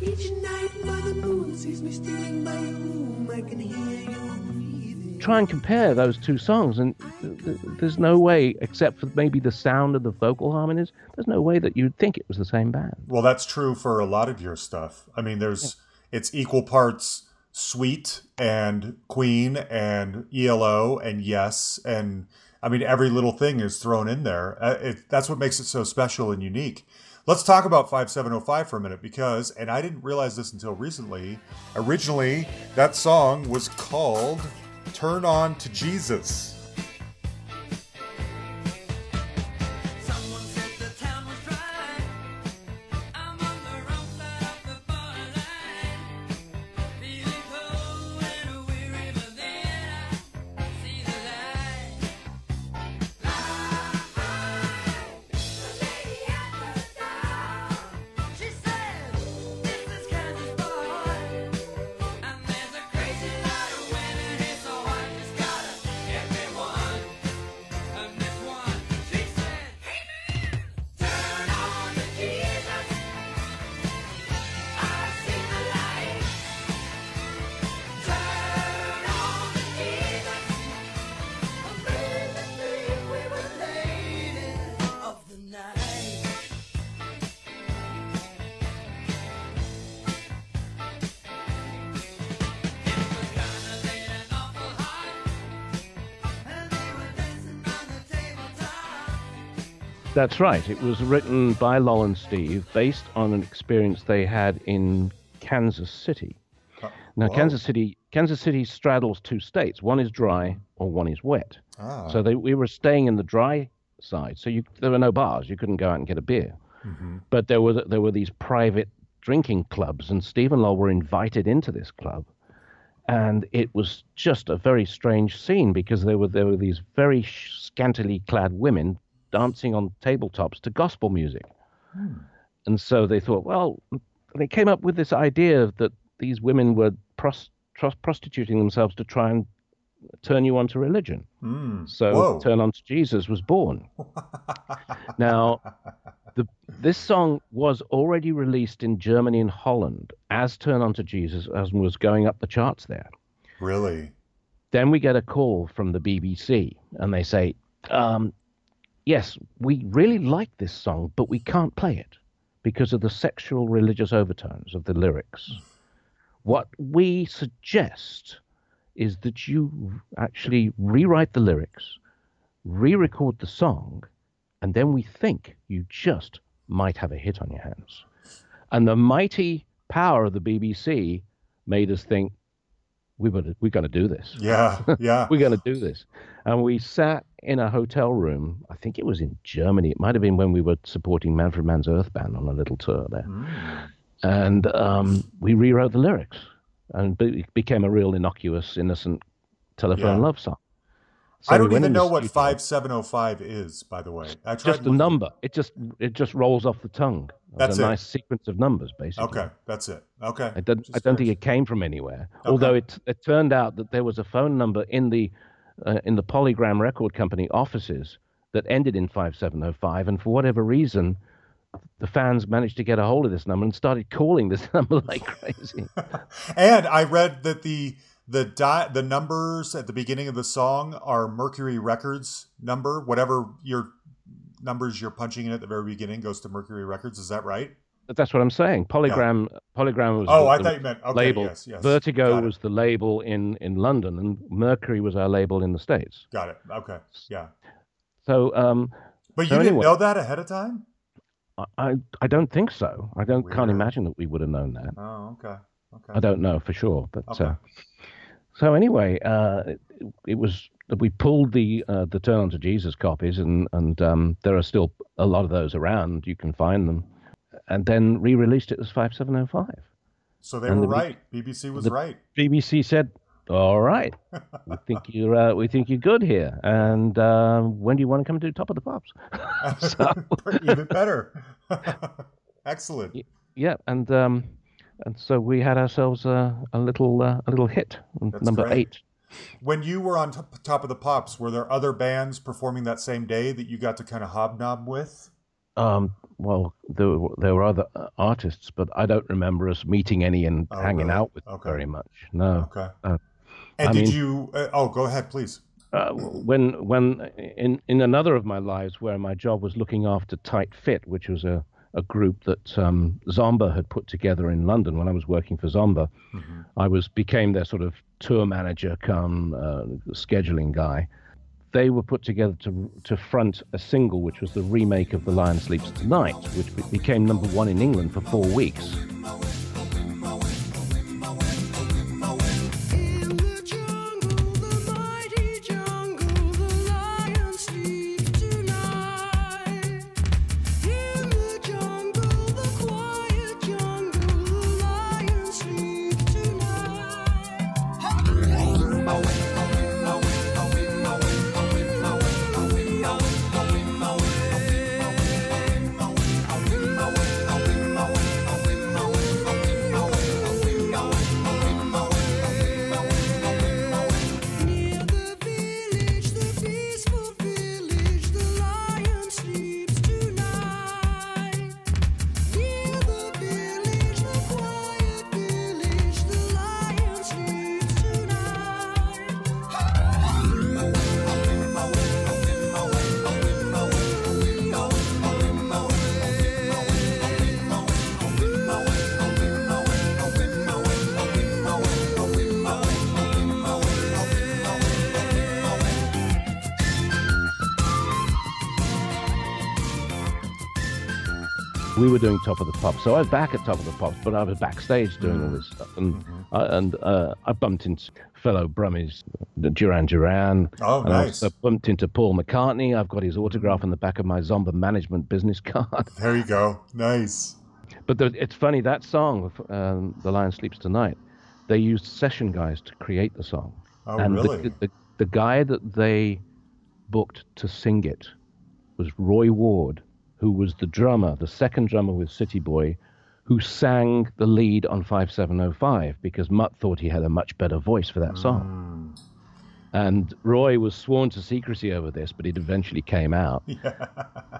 Each night by the moon sees me stealing your room. I can hear you breathing. Try and compare those two songs, and th- th- there's no way, except for maybe the sound of the vocal harmonies, there's no way that you'd think it was the same band. Well, that's true for a lot of your stuff. I mean, there's it's equal parts Sweet and Queen and ELO and Yes and I mean every little thing is thrown in there. Uh, it, that's what makes it so special and unique. Let's talk about 5705 for a minute because, and I didn't realize this until recently. Originally, that song was called "Turn On to Jesus." That's right. It was written by Lol and Steve based on an experience they had in Kansas City. Now, Whoa. Kansas City Kansas City straddles two states. One is dry or one is wet. Ah. So they, we were staying in the dry side. So you, there were no bars. You couldn't go out and get a beer. Mm-hmm. But there were there were these private drinking clubs, and Steve and Lol were invited into this club, and it was just a very strange scene because there were there were these very scantily clad women dancing on tabletops to gospel music, and so they thought, well, they came up with this idea that these women were pros- tros- prostituting themselves to try and turn you onto religion. So Whoa. Turn On to Jesus was born. *laughs* now, the, this song was already released in Germany and Holland as Turn On to Jesus as was going up the charts there. Really? Then we get a call from the BBC and they say, um, Yes, we really like this song, but we can't play it because of the sexual religious overtones of the lyrics. What we suggest is that you actually rewrite the lyrics, re record the song, and then we think you just might have a hit on your hands. And the mighty power of the BBC made us think, we're going to, we're going to do this. Yeah. Yeah. *laughs* We're going to do this. And we sat in a hotel room. I think it was in Germany. It might have been when we were supporting Manfred Mann's Earth Band on a little tour there. And um, we rewrote the lyrics and be- became a real innocuous, innocent telephone Yeah. love song. So I don't went even know what 5705 is, by the way. I tried Just a number. It just it just rolls off the tongue. That's a it. nice sequence of numbers, basically. Okay, that's it. Okay. I don't, I don't think it came from anywhere. Although it, it turned out that there was a phone number in the uh, in the Polygram Record Company offices that ended in 5705, and for whatever reason, the fans managed to get a hold of this number and started calling this *laughs* number like crazy. *laughs* And I read that the the di- the numbers at the beginning of the song are Mercury Records number. Whatever your numbers you're punching in at the very beginning goes to Mercury Records. Is that right? That's what I'm saying. Polygram Polygram was Oh, the, I thought you meant okay. label. Yes, yes. Vertigo Got it. was the label in in London, and Mercury was our label in the states. Got it. Okay. Yeah. So um, But you So didn't anyway- know that ahead of time? I- I don't think so. I don't can't imagine that we would have known that. Oh, okay. Okay. I don't know for sure, but Okay. uh, so anyway, uh, it, it was we pulled the uh, the Turn On to Jesus copies, and and um, there are still a lot of those around. You can find them, and then re-released it as five seven oh five. So they And were the- right. BBC was right. BBC said, "All right, we *laughs* think you're uh, we think you're good here, and um, when do you want to come to Top of the Pops?" *laughs* *laughs* so, Even better. Excellent. yeah, and um, and so we had ourselves a, a little uh, a little hit, That's number great. eight. When you were on top, top of the Pops, were there other bands performing that same day that you got to kind of hobnob with? Um, well, there were, there were other uh, artists, but I don't remember us meeting any and Oh, hanging really? out with Okay. very much. No. Okay. Uh, and I did mean- you? Uh, oh, go ahead, please. Uh, when when in in another of my lives where my job was looking after Tight Fit, which was a a group that um, Zomba had put together in London when I was working for Zomba, Mm-hmm. I was became their sort of tour manager, come uh, scheduling guy. They were put together to to front a single, which was the remake of The Lion Sleeps Tonight, which be- became number one in England for four weeks. Pops. So I was back at Top of the Pops, but I was backstage doing all this stuff. And Mm-hmm. I, and uh, I bumped into fellow Brummies, Duran Duran. Oh, and I nice. also bumped into Paul McCartney. I've got his autograph on the back of my Zomba management business *laughs* card. There you go. Nice. But the, it's funny that song, um, "The Lion Sleeps Tonight," they used session guys to create the song, Oh, and really? the, the the guy that they booked to sing it was Roy Ward, who was the drummer, the second drummer with City Boy, who sang the lead on 5705 because Mutt thought he had a much better voice for that song. And Roy was sworn to secrecy over this, but it eventually came out. *laughs*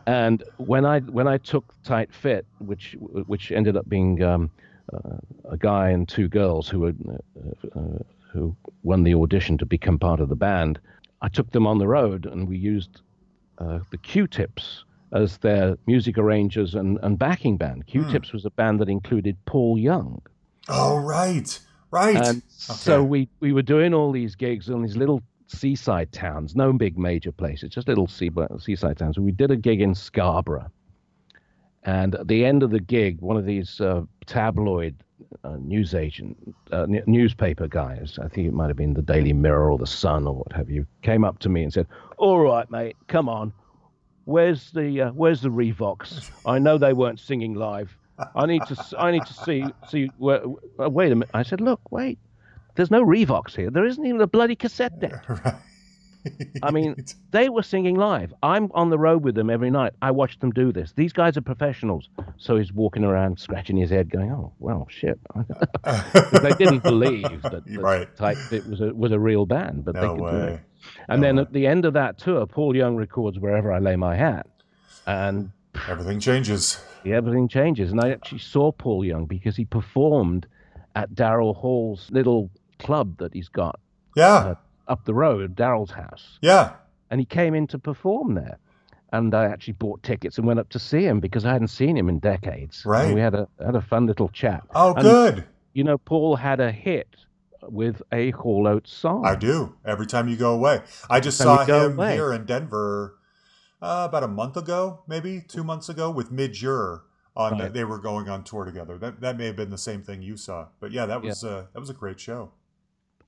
And when I when I took Tight Fit, which which ended up being um, uh, a guy and two girls who were uh, uh, who won the audition to become part of the band, I took them on the road and we used uh, the Q-Tips as their music arrangers and, and backing band. Q-Tips was a band that included Paul Young. Oh, right. Right. And so we, we were doing all these gigs in these little seaside towns, no big major places, just little sea, seaside towns. We did a gig in Scarborough. And at the end of the gig, one of these uh, tabloid uh, news agent, uh, n- newspaper guys, I think it might have been the Daily Mirror or the Sun or what have you, came up to me and said, "All right, mate, come on, where's the uh, where's the Revox? I know they weren't singing live. I need to I need to see see where, uh, wait a minute." I said, "Look, wait, there's no Revox here. There isn't even a bloody cassette deck." *laughs* Right. I mean, they were singing live. I'm on the road with them every night. I watch them do this. These guys are professionals. So he's walking around, scratching his head, going, "Oh, well, shit." *laughs* they didn't believe that, *laughs* that Right. Fit was a was a real band, but No they could do it. And then at the end of that tour, Paul Young records "Wherever I Lay My Hat," and Everything changes. Yeah, everything changes. And I actually saw Paul Young because he performed at Daryl Hall's little club that he's got Yeah. uh, up the road, Daryl's house Yeah. and he came in to perform there. And I actually bought tickets and went up to see him because I hadn't seen him in decades. Right. And we had a had a fun little chat. Oh, And, good. You know, Paul had a hit with a Hall Oates song. I do. Every time you go away. I just saw him away. here in Denver uh, about a month ago, maybe two months ago, with Midge Ure. On Right. they were going on tour together. That that may have been the same thing you saw. But yeah, that Yeah. was uh, that was a great show.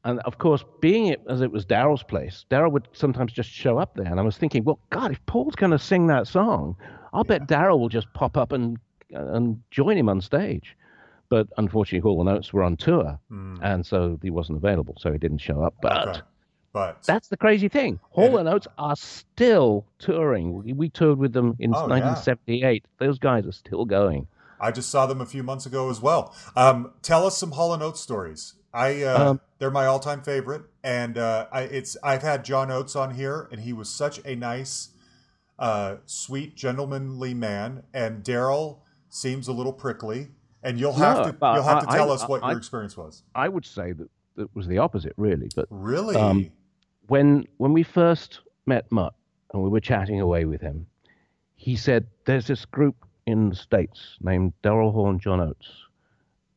And of course, being it as it was Daryl's place, Daryl would sometimes just show up there. And I was thinking, well, God, if Paul's going to sing that song, I'll bet Daryl will just pop up and and join him on stage. But unfortunately, Hall and Oates were on tour, and so he wasn't available, so he didn't show up. But. But That's the crazy thing. Hall and Oates are still touring. We, we toured with them in Oh, yeah. 1978. Those guys are still going. I just saw them a few months ago as well. Um, tell us some Hall and Oates stories. I uh, Um, they're my all time favorite, and uh, I, it's I've had John Oates on here, and he was such a nice, uh, sweet, gentlemanly man. And Daryl seems a little prickly, and you'll have No, to you'll have to I- tell I- us what I- your experience was. I would say that it was the opposite, really. But Really? Um, when when we first met Mutt and we were chatting away with him, he said, "There's this group in the states named Daryl Hall and John Oates.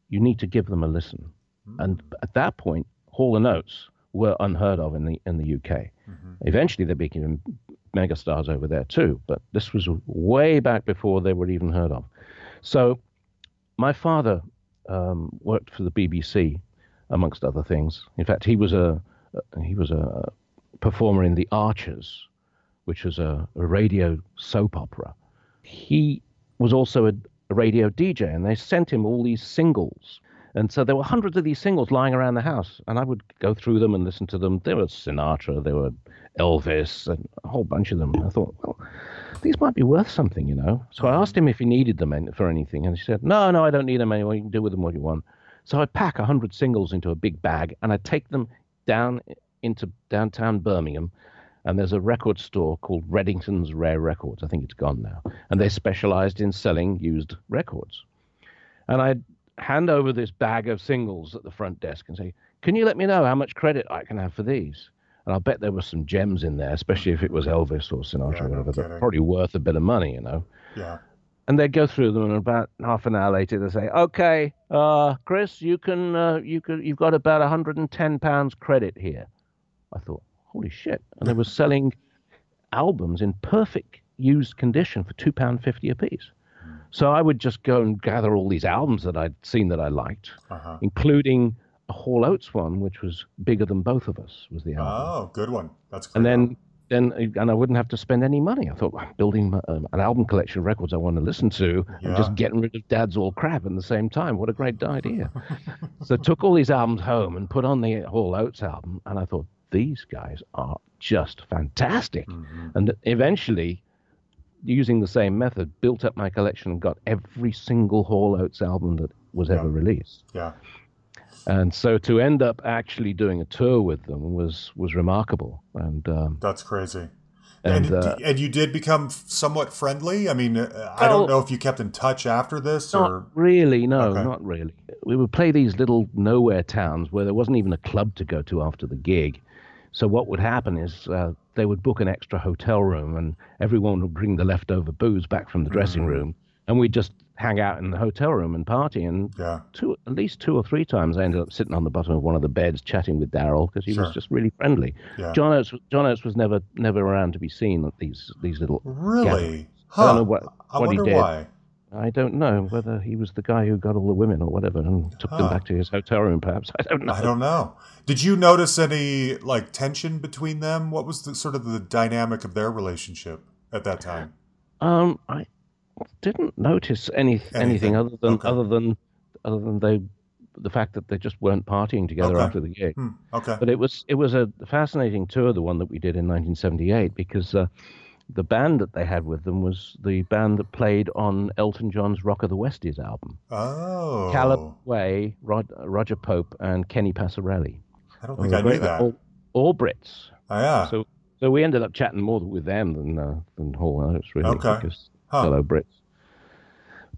You need to give them a listen." And at that point, Hall and Oates were unheard of in the in the UK. Eventually, they became megastars over there too. But this was way back before they were even heard of. So, my father um, worked for the BBC, amongst other things. In fact, he was a he was a performer in The Archers, which was a, a radio soap opera. He was also a, a radio DJ, and they sent him all these singles. And so there were hundreds of these singles lying around the house, and I would go through them and listen to them. There was Sinatra, there were Elvis, and a whole bunch of them. I thought, well, these might be worth something, you know. So I asked him if he needed them for anything, and he said, no, no, I don't need them anymore. You can do with them what you want. So I'd pack a hundred singles into a big bag, and I'd take them down into downtown Birmingham, and there's a record store called Reddington's Rare Records. I think it's gone now, and they specialized in selling used records. And I'd hand over this bag of singles at the front desk and say, "Can you let me know how much credit I can have for these?" And I'll bet there were some gems in there, especially if it was Elvis or Sinatra Yeah, or whatever. They're probably worth a bit of money, you know yeah. and they'd go through them, and about half an hour later, they say, "Okay, uh, Chris, you can, uh, you can, you've got about 110 pounds credit here." I thought, "Holy shit!" And they were *laughs* selling albums in perfect used condition for two pound fifty a piece. So I would just go and gather all these albums that I'd seen that I liked, Uh-huh. including a Hall Oates one, which was bigger than both of us. Was the album Oh, good one. That's great. and then then and I wouldn't have to spend any money. I thought I'm building my- um, an album collection of records I want to listen to, and just getting rid of Dad's All Crap at the same time. What a great *laughs* idea! so I took all these albums home and put on the Hall Oates album, and I thought these guys are just fantastic. Mm-hmm. And eventually, using the same method, built up my collection and got every single Hall Oates album that was ever released. yeah. And so to end up actually doing a tour with them was was remarkable. And um, That's crazy. And, And, uh, and you did become somewhat friendly. I mean, uh, I don't know if you kept in touch after this Not or really, no, Okay. not really. We would play these little nowhere towns where there wasn't even a club to go to after the gig. So what would happen is uh, they would book an extra hotel room, and everyone would bring the leftover booze back from the dressing Mm. room, and we'd just hang out in the hotel room and party. And yeah. two, at least two or three times, I ended up sitting on the bottom of one of the beds chatting with Daryl because he Sure. was just really friendly. Yeah. John Oates, John Oates was never never around to be seen at these these little. Really? Huh. I don't know what, I what he wonder did. why. I don't know whether he was the guy who got all the women or whatever and took them back to his hotel room. Perhaps *laughs* I don't know. I don't know. Did you notice any like tension between them? What was the sort of the dynamic of their relationship at that time? Um, I didn't notice any Anything. anything other than Okay. other than other than they the fact that they just weren't partying together Okay. after the gig. Hmm. Okay. But it was it was a fascinating tour, the one that we did in 1978, because uh, the band that they had with them was the band that played on Elton John's Rock of the Westies album. Oh. Caleb Quaye, Rod, Roger Pope, and Kenny Passarelli. I don't think I knew that. All, all Brits. Oh, yeah. So so we ended up chatting more with them than uh, than Hall Oates really Okay. because Huh. fellow Brits.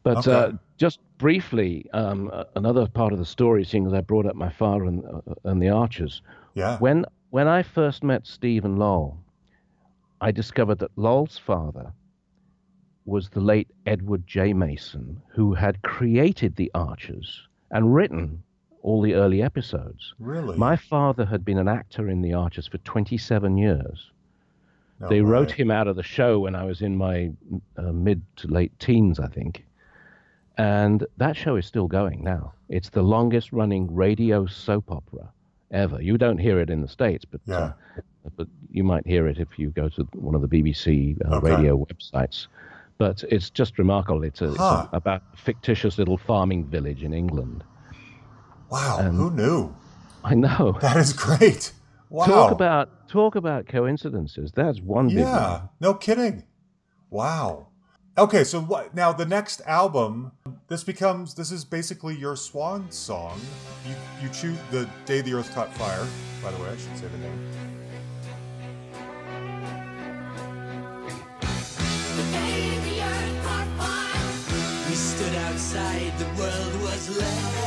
But Okay. uh, just briefly, um, another part of the story, seeing as I brought up my father and, uh, and the Archers, yeah. when when I first met Stephen Lol, I discovered that Lol's father was the late Edward J. Mason, who had created the Archers and written all the early episodes. Really? My father had been an actor in The Archers for 27 years. No they wrote him out of the show when I was in my uh, mid to late teens, I think. And that show is still going now. It's the longest running radio soap opera ever. You don't hear it in the States, but, uh, but you might hear it if you go to one of the BBC uh, Okay. radio websites. But it's just remarkable. It's, a, it's a- about a fictitious little farming village in England. Wow. and- who knew? I know. *laughs* That is great. *laughs* Wow. Talk about talk about coincidences. That's one big one. Yeah. No kidding. Wow. Okay, so what now the next album this becomes this is basically your swan song. You you choose the day the earth caught fire, by the way, I should say the name. Stood outside, the world was laughing.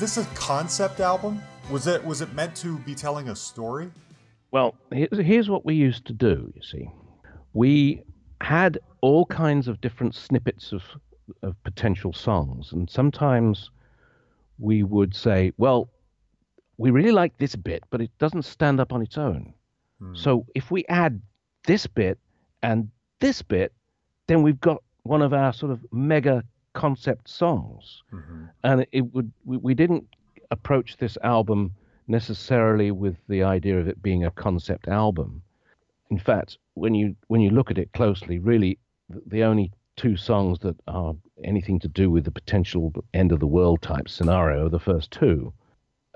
Is this a concept album? Was it was it meant to be telling a story? Well, here's, what we used to do, you see. We had all kinds of different snippets of, of potential songs. And sometimes we would say, well, we really like this bit, but it doesn't stand up on its own. Hmm. So if we add this bit and this bit, then we've got one of our sort of mega concept songs. And it would we, we didn't approach this album necessarily with the idea of it being a concept album. In fact, when you when you look at it closely, really th- the only two songs that are anything to do with the potential end of the world type scenario are the first two.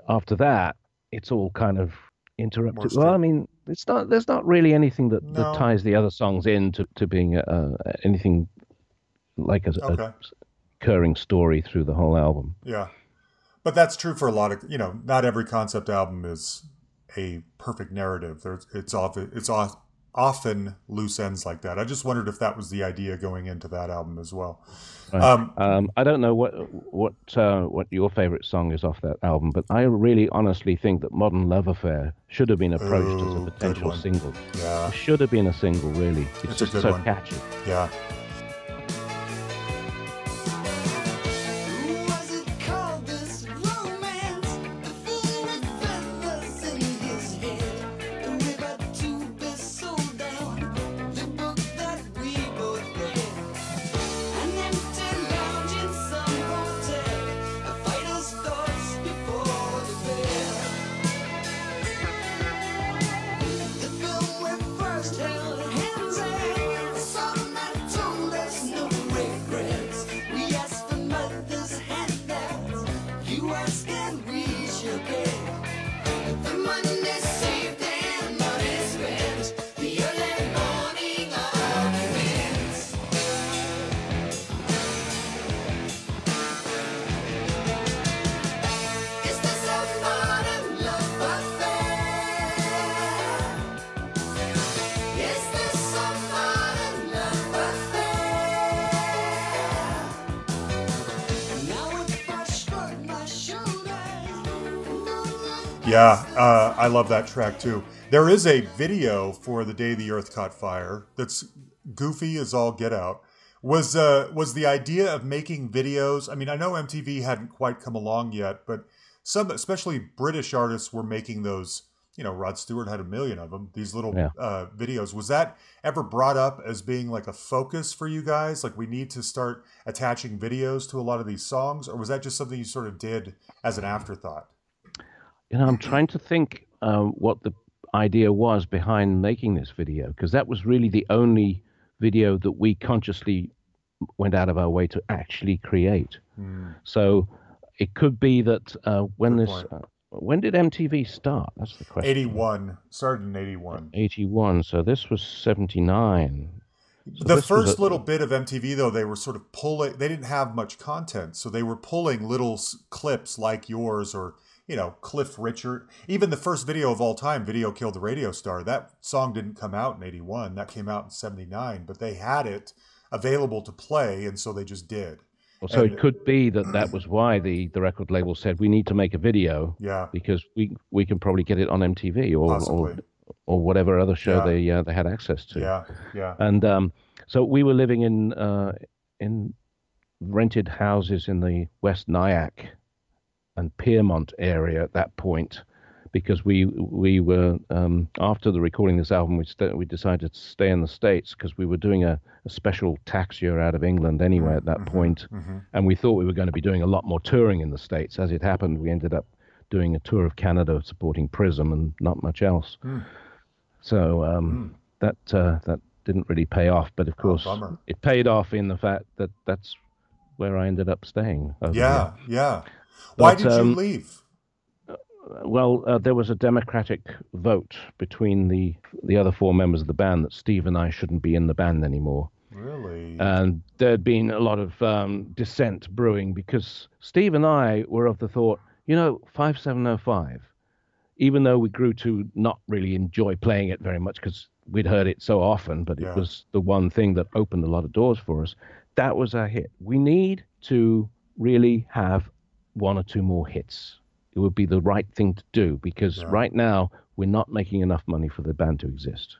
After that, it's all kind of interrupted. Well, I mean, it's not. There's not really anything that, No. that ties the other songs in to, to being uh, anything like a, a Okay. Recurring story through the whole album. Yeah. But that's true for a lot of, you know, not every concept album is a perfect narrative. There's, it's often, it's often loose ends like that. I just wondered if that was the idea going into that album as well. Um, Um, I don't know what what uh, what your favorite song is off that album, but I really honestly think that Modern Love Affair should have been approached Ooh, as a potential single. yeah. It should have been a single, really. It's It's just so one. catchy. Yeah. Love that track too. There is a video for the day the Earth caught fire that's goofy as all get out. Was uh, was the idea of making videos? I mean, I know MTV hadn't quite come along yet, but some, especially British artists, were making those. You know, Rod Stewart had a million of them. These little Yeah. uh, videos. Was that ever brought up as being like a focus for you guys? Like we need to start attaching videos to a lot of these songs, or was that just something you sort of did as an afterthought? You know, I'm trying to think um, what the idea was behind making this video because that was really the only video that we consciously went out of our way to actually create. So it could be that uh, when Good this, uh, when did MTV start? That's the question. 81 started in 81 81. So this was 79. So the first a- little bit of mtv though they were sort of pulling they didn't have much content so they were pulling little s- clips like yours or you know cliff richard. Even the first video of all time video killed the radio star that song didn't come out in 81 that came out in 79 but they had it available to play and so they just did. Well, so and- it could be that that was why the, the record label said we need to make a video yeah. because we we can probably get it on MTV or or, or whatever other show Yeah. they uh, they had access to. yeah yeah. And um, so we were living in uh, in rented houses in the West Nyack and Piermont area at that point, because we we were um, after the recording of this album, we st- we decided to stay in the states because we were doing a, a special tax year out of England anyway at that point, and we thought we were going to be doing a lot more touring in the states. As it happened, we ended up doing a tour of Canada supporting Prism and not much else. So um, that uh, that didn't really pay off, but of course bummer. it paid off in the fact that that's where I ended up staying. yeah yeah why But, did you um, leave. Well, uh, there was a democratic vote between the the other four members of the band that Steve and I shouldn't be in the band anymore. really and there'd been a lot of um, dissent brewing because Steve and I were of the thought, you know, 5705, even though we grew to not really enjoy playing it very much because we'd heard it so often, but Yeah. it was the one thing that opened a lot of doors for us. That was our hit. We need to really have one or two more hits. It would be the right thing to do because Yeah. right now we're not making enough money for the band to exist.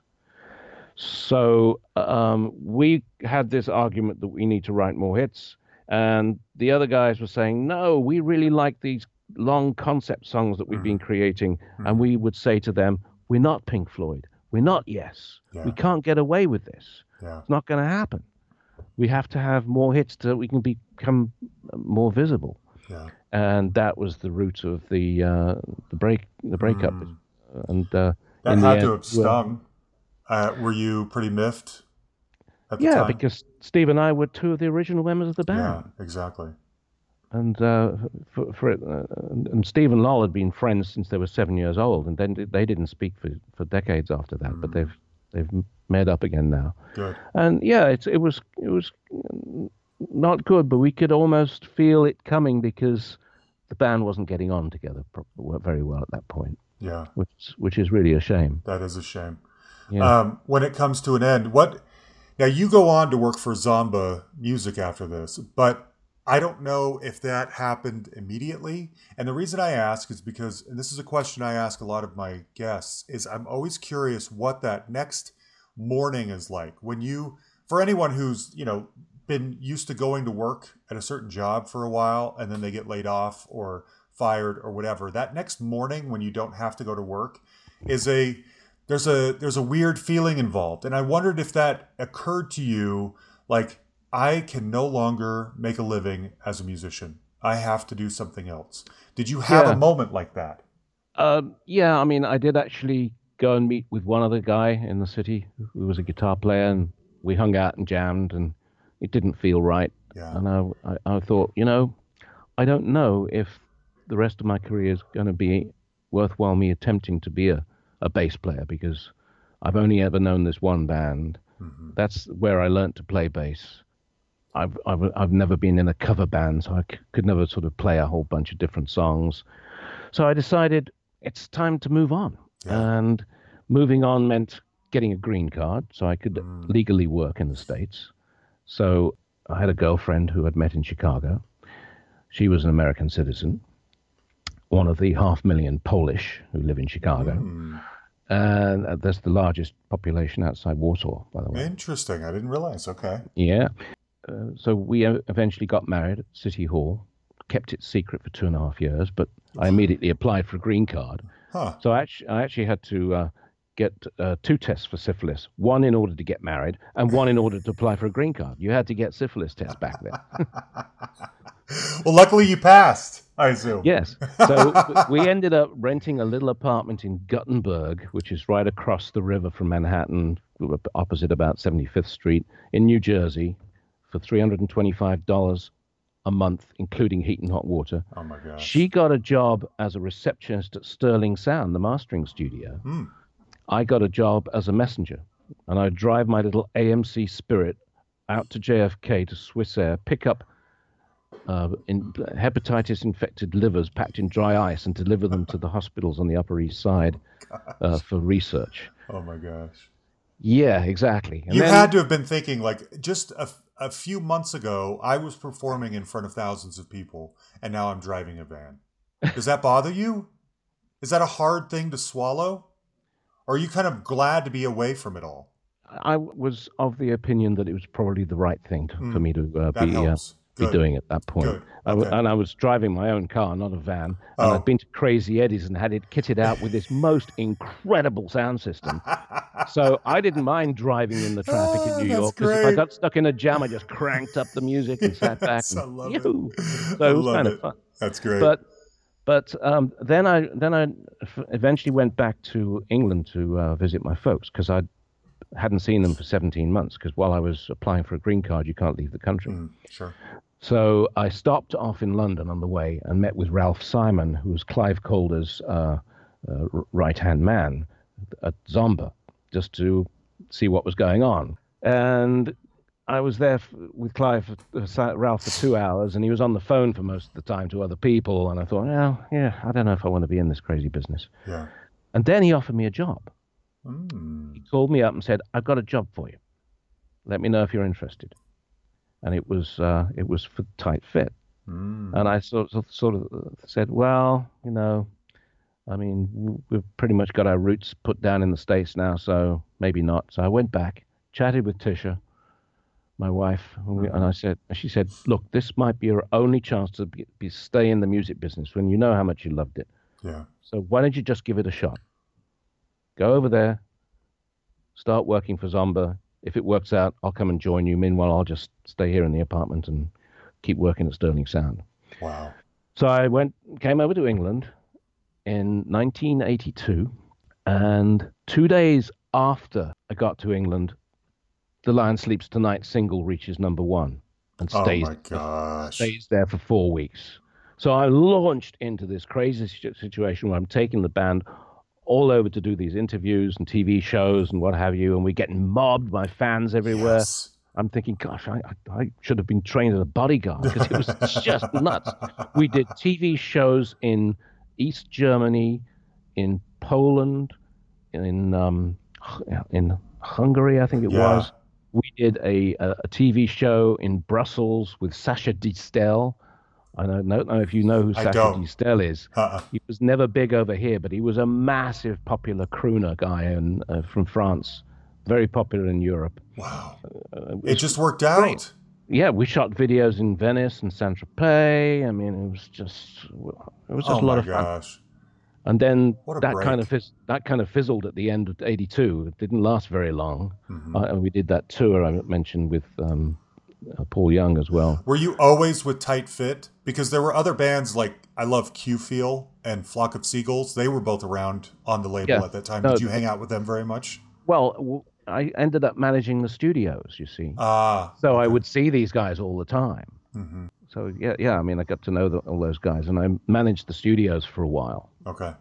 So um, we had this argument that we need to write more hits. and the other guys were saying, "No, we really like these long concept songs that we've been creating," and we would say to them, "We're not Pink Floyd. We're not Yes. Yeah. We can't get away with this. Yeah. It's not going to happen. We have to have more hits so that we can become more visible." Yeah. And that was the root of the uh, the break the breakup, and uh, That in the had end, to have well, stung. Uh, were you pretty miffed at the Yeah, time? because Steve and I were two of the original members of the band. yeah, exactly. and uh, for, for it, uh, and Steve and Lol had been friends since they were seven years old, and then they didn't speak for, for decades after that. Mm. But they've they've met up again now, Good. and yeah, it's it was it was mm, not good, but we could almost feel it coming because the band wasn't getting on together very well at that point, Yeah, which which is really a shame. that is a shame. Yeah. Um, when it comes to an end, what? Now you go on to work for Zomba Music after this, but I don't know if that happened immediately. And the reason I ask is because, and this is a question I ask a lot of my guests, is I'm always curious what that next morning is like when you, for anyone who's you know been used to going to work at a certain job for a while and then they get laid off or fired or whatever. That next morning when you don't have to go to work is a there's a there's a weird feeling involved and i wondered if that occurred to you like i can no longer make a living as a musician i have to do something else did you have Yeah. a moment like that Um, yeah, I mean, I did actually go and meet with one other guy in the city who was a guitar player, and we hung out and jammed, and it didn't feel right. yeah And I, I, I thought, you know, I don't know if the rest of my career is going to be worthwhile me attempting to be a, a bass player because I've only ever known this one band. Mm-hmm. That's where I learnt to play bass. I've, I've, I've never been in a cover band, so I c- could never sort of play a whole bunch of different songs. So I decided it's time to move on. Yeah. And moving on meant getting a green card so I could mm. legally work in the States. So I had a girlfriend who I'd met in Chicago. She was an American citizen, one of the half million Polish who live in Chicago. And uh, that's the largest population outside Warsaw, by the way. interesting i didn't realize okay Yeah. Uh, so we uh, eventually got married at City Hall, kept it secret for two and a half years, but I immediately applied for a green card. huh So I actually, I actually had to uh, get uh, two tests for syphilis one in order to get married, and one in order to apply for a green card. You had to get syphilis tests back then. *laughs* well luckily you passed i assume Yes. So *laughs* we ended up renting a little apartment in Guttenberg, which is right across the river from Manhattan, opposite about 75th Street in New Jersey, for $325 a month, including heat and hot water. oh my gosh She got a job as a receptionist at Sterling Sound, the mastering studio. Hmm. I got a job as a messenger, and I'd drive my little AMC Spirit out to JFK to Swiss Air, pick up uh, in, hepatitis infected livers packed in dry ice, and deliver them to the hospitals on the Upper East Side uh, for research. oh my gosh. Yeah, exactly. And you then- had to have been thinking like just a, a few months ago i was performing in front of thousands of people and now i'm driving a van. Does that bother you? Is that a hard thing to swallow or are you kind of glad to be away from it all I was of the opinion that it was probably the right thing to, for me to uh, be uh, be doing at that point. I w- Okay. and I was driving my own car, not a van, and Oh. I'd been to Crazy Eddie's and had it kitted out with this most incredible sound system. so I didn't mind driving in the traffic Ah, in New York because if I got stuck in a jam, I just cranked up the music and sat back. *laughs* Yes, I love it. "Yoo-hoo." I So it was kind it. of fun. that's great But but um, then I then I f- eventually went back to England to uh, visit my folks because I hadn't seen them for 17 months because while I was applying for a green card, you can't leave the country. Mm, sure So I stopped off in London on the way and met with Ralph Simon, who was Clive Calder's uh, uh, right hand man at Zomba, just to see what was going on. And I was there with Clive, uh, Ralph, for two hours, and he was on the phone for most of the time to other people. And I thought, well, yeah, I don't know if I want to be in this crazy business. yeah And then he offered me a job. Mm. He called me up and said, "I've got a job for you. Let me know if you're interested." And it was uh, it was for tight fit. Mm. And I sort of, sort of said, "Well, you know, I mean, we've pretty much got our roots put down in the states now, so maybe not." So I went back, chatted with Tisha, my wife, and, and mm. I said, she said, "Look, this might be your only chance to be, be stay in the music business when you know how much you loved it. Yeah. So why don't you just give it a shot? Go over there, start working for Zomba. If it works out, I'll come and join you. Meanwhile, I'll just stay here in the apartment and keep working at Sterling Sound." Wow. So I went, came over to England in 1982, and two days after I got to England, the Lion Sleeps Tonight single reaches number one and Oh stays my gosh. stays there for four weeks. So I launched into this crazy situation where I'm taking the band all over to do these interviews and TV shows and what have you, and we're getting mobbed by fans everywhere. Yes. I'm thinking, gosh, I, I, I should have been trained as a bodyguard because it was *laughs* just nuts. We did TV shows in East Germany, in Poland, in um, in Hungary, I think it Yeah. was. We did a, a, a TV show in Brussels with Sasha Distel. I don't know, know if you know who I Sasha. Distel is. Uh-uh. He was never big over here, but he was a massive popular crooner guy in, uh, from France, very popular in Europe. Wow. Uh, It just worked out. great. yeah, we shot videos in Venice and Saint Tropez. I mean, it was just it was just Oh a lot my of fun. And then that kind of fizz, that kind of fizzled at the end of '82. It didn't last very long. Mm-hmm. Uh, and we did that tour I mentioned with um, uh, Paul Young as well. Were you always with Tight Fit? Because there were other bands like I love Q Feel and Flock of Seagulls. They were both around on the label Yeah. at that time. No, Did you hang out with them very much? Well, w- I ended up managing the studios. You see, Ah. so I would see these guys all the time. hmm So yeah, yeah. I mean, I got to know the, all those guys, and I managed the studios for a while. Okay.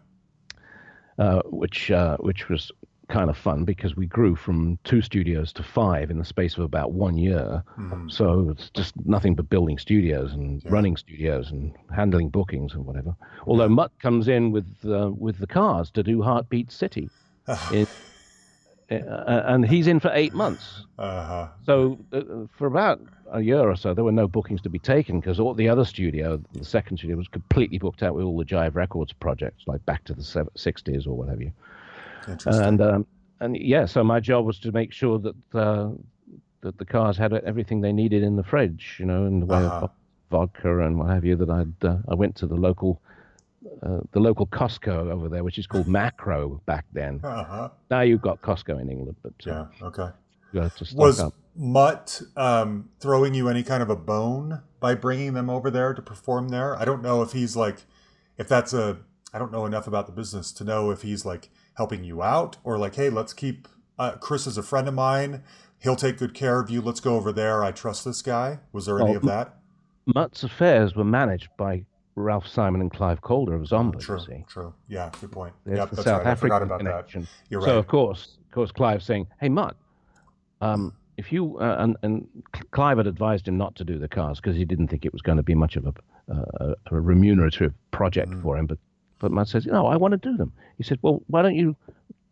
uh, which uh, which was kind of fun because we grew from two studios to five in the space of about one year. Mhm. So it's just nothing but building studios and Yeah. running studios and handling bookings and whatever. Although Mutt comes in with uh, with the cars to do Heartbeat City, *laughs* in, and he's in for eight months. Uh-huh. So uh, for about a year or so, there were no bookings to be taken because all the other studio, the second studio, was completely booked out with all the Jive Records projects, like back to the 60s or what have you. Interesting. And um, and yeah, so my job was to make sure that uh, that the cars had everything they needed in the fridge, you know, in the way Uh-huh. of vodka and what have you. That I'd uh, I went to the local. Uh, the local Costco over there, which is called Macro back then. uh-huh. Now you've got Costco in England, but uh, Yeah. Okay. you have to Was up. Mutt um, throwing you any kind of a bone by bringing them over there to perform there? I don't know if he's like, if that's a, I don't know enough about the business to know if he's like helping you out or like, hey, let's keep, uh, Chris is a friend of mine. He'll take good care of you. Let's go over there. I trust this guy. Was there any Oh, of that? Mutt's affairs were managed by Ralph Simon and Clive Calder of Zomba. True. True. Yeah. Good point. there's Yep. the That's South right. I forgot African about connection. that. You're right. So of course, of course, Clive saying, "Hey, Mutt, um, if you uh, and and Clive had advised him not to do the cars because he didn't think it was going to be much of a uh, a remunerative project Mm. for him. But but Mutt says, "No, I want to do them." He said, "Well, why don't you?"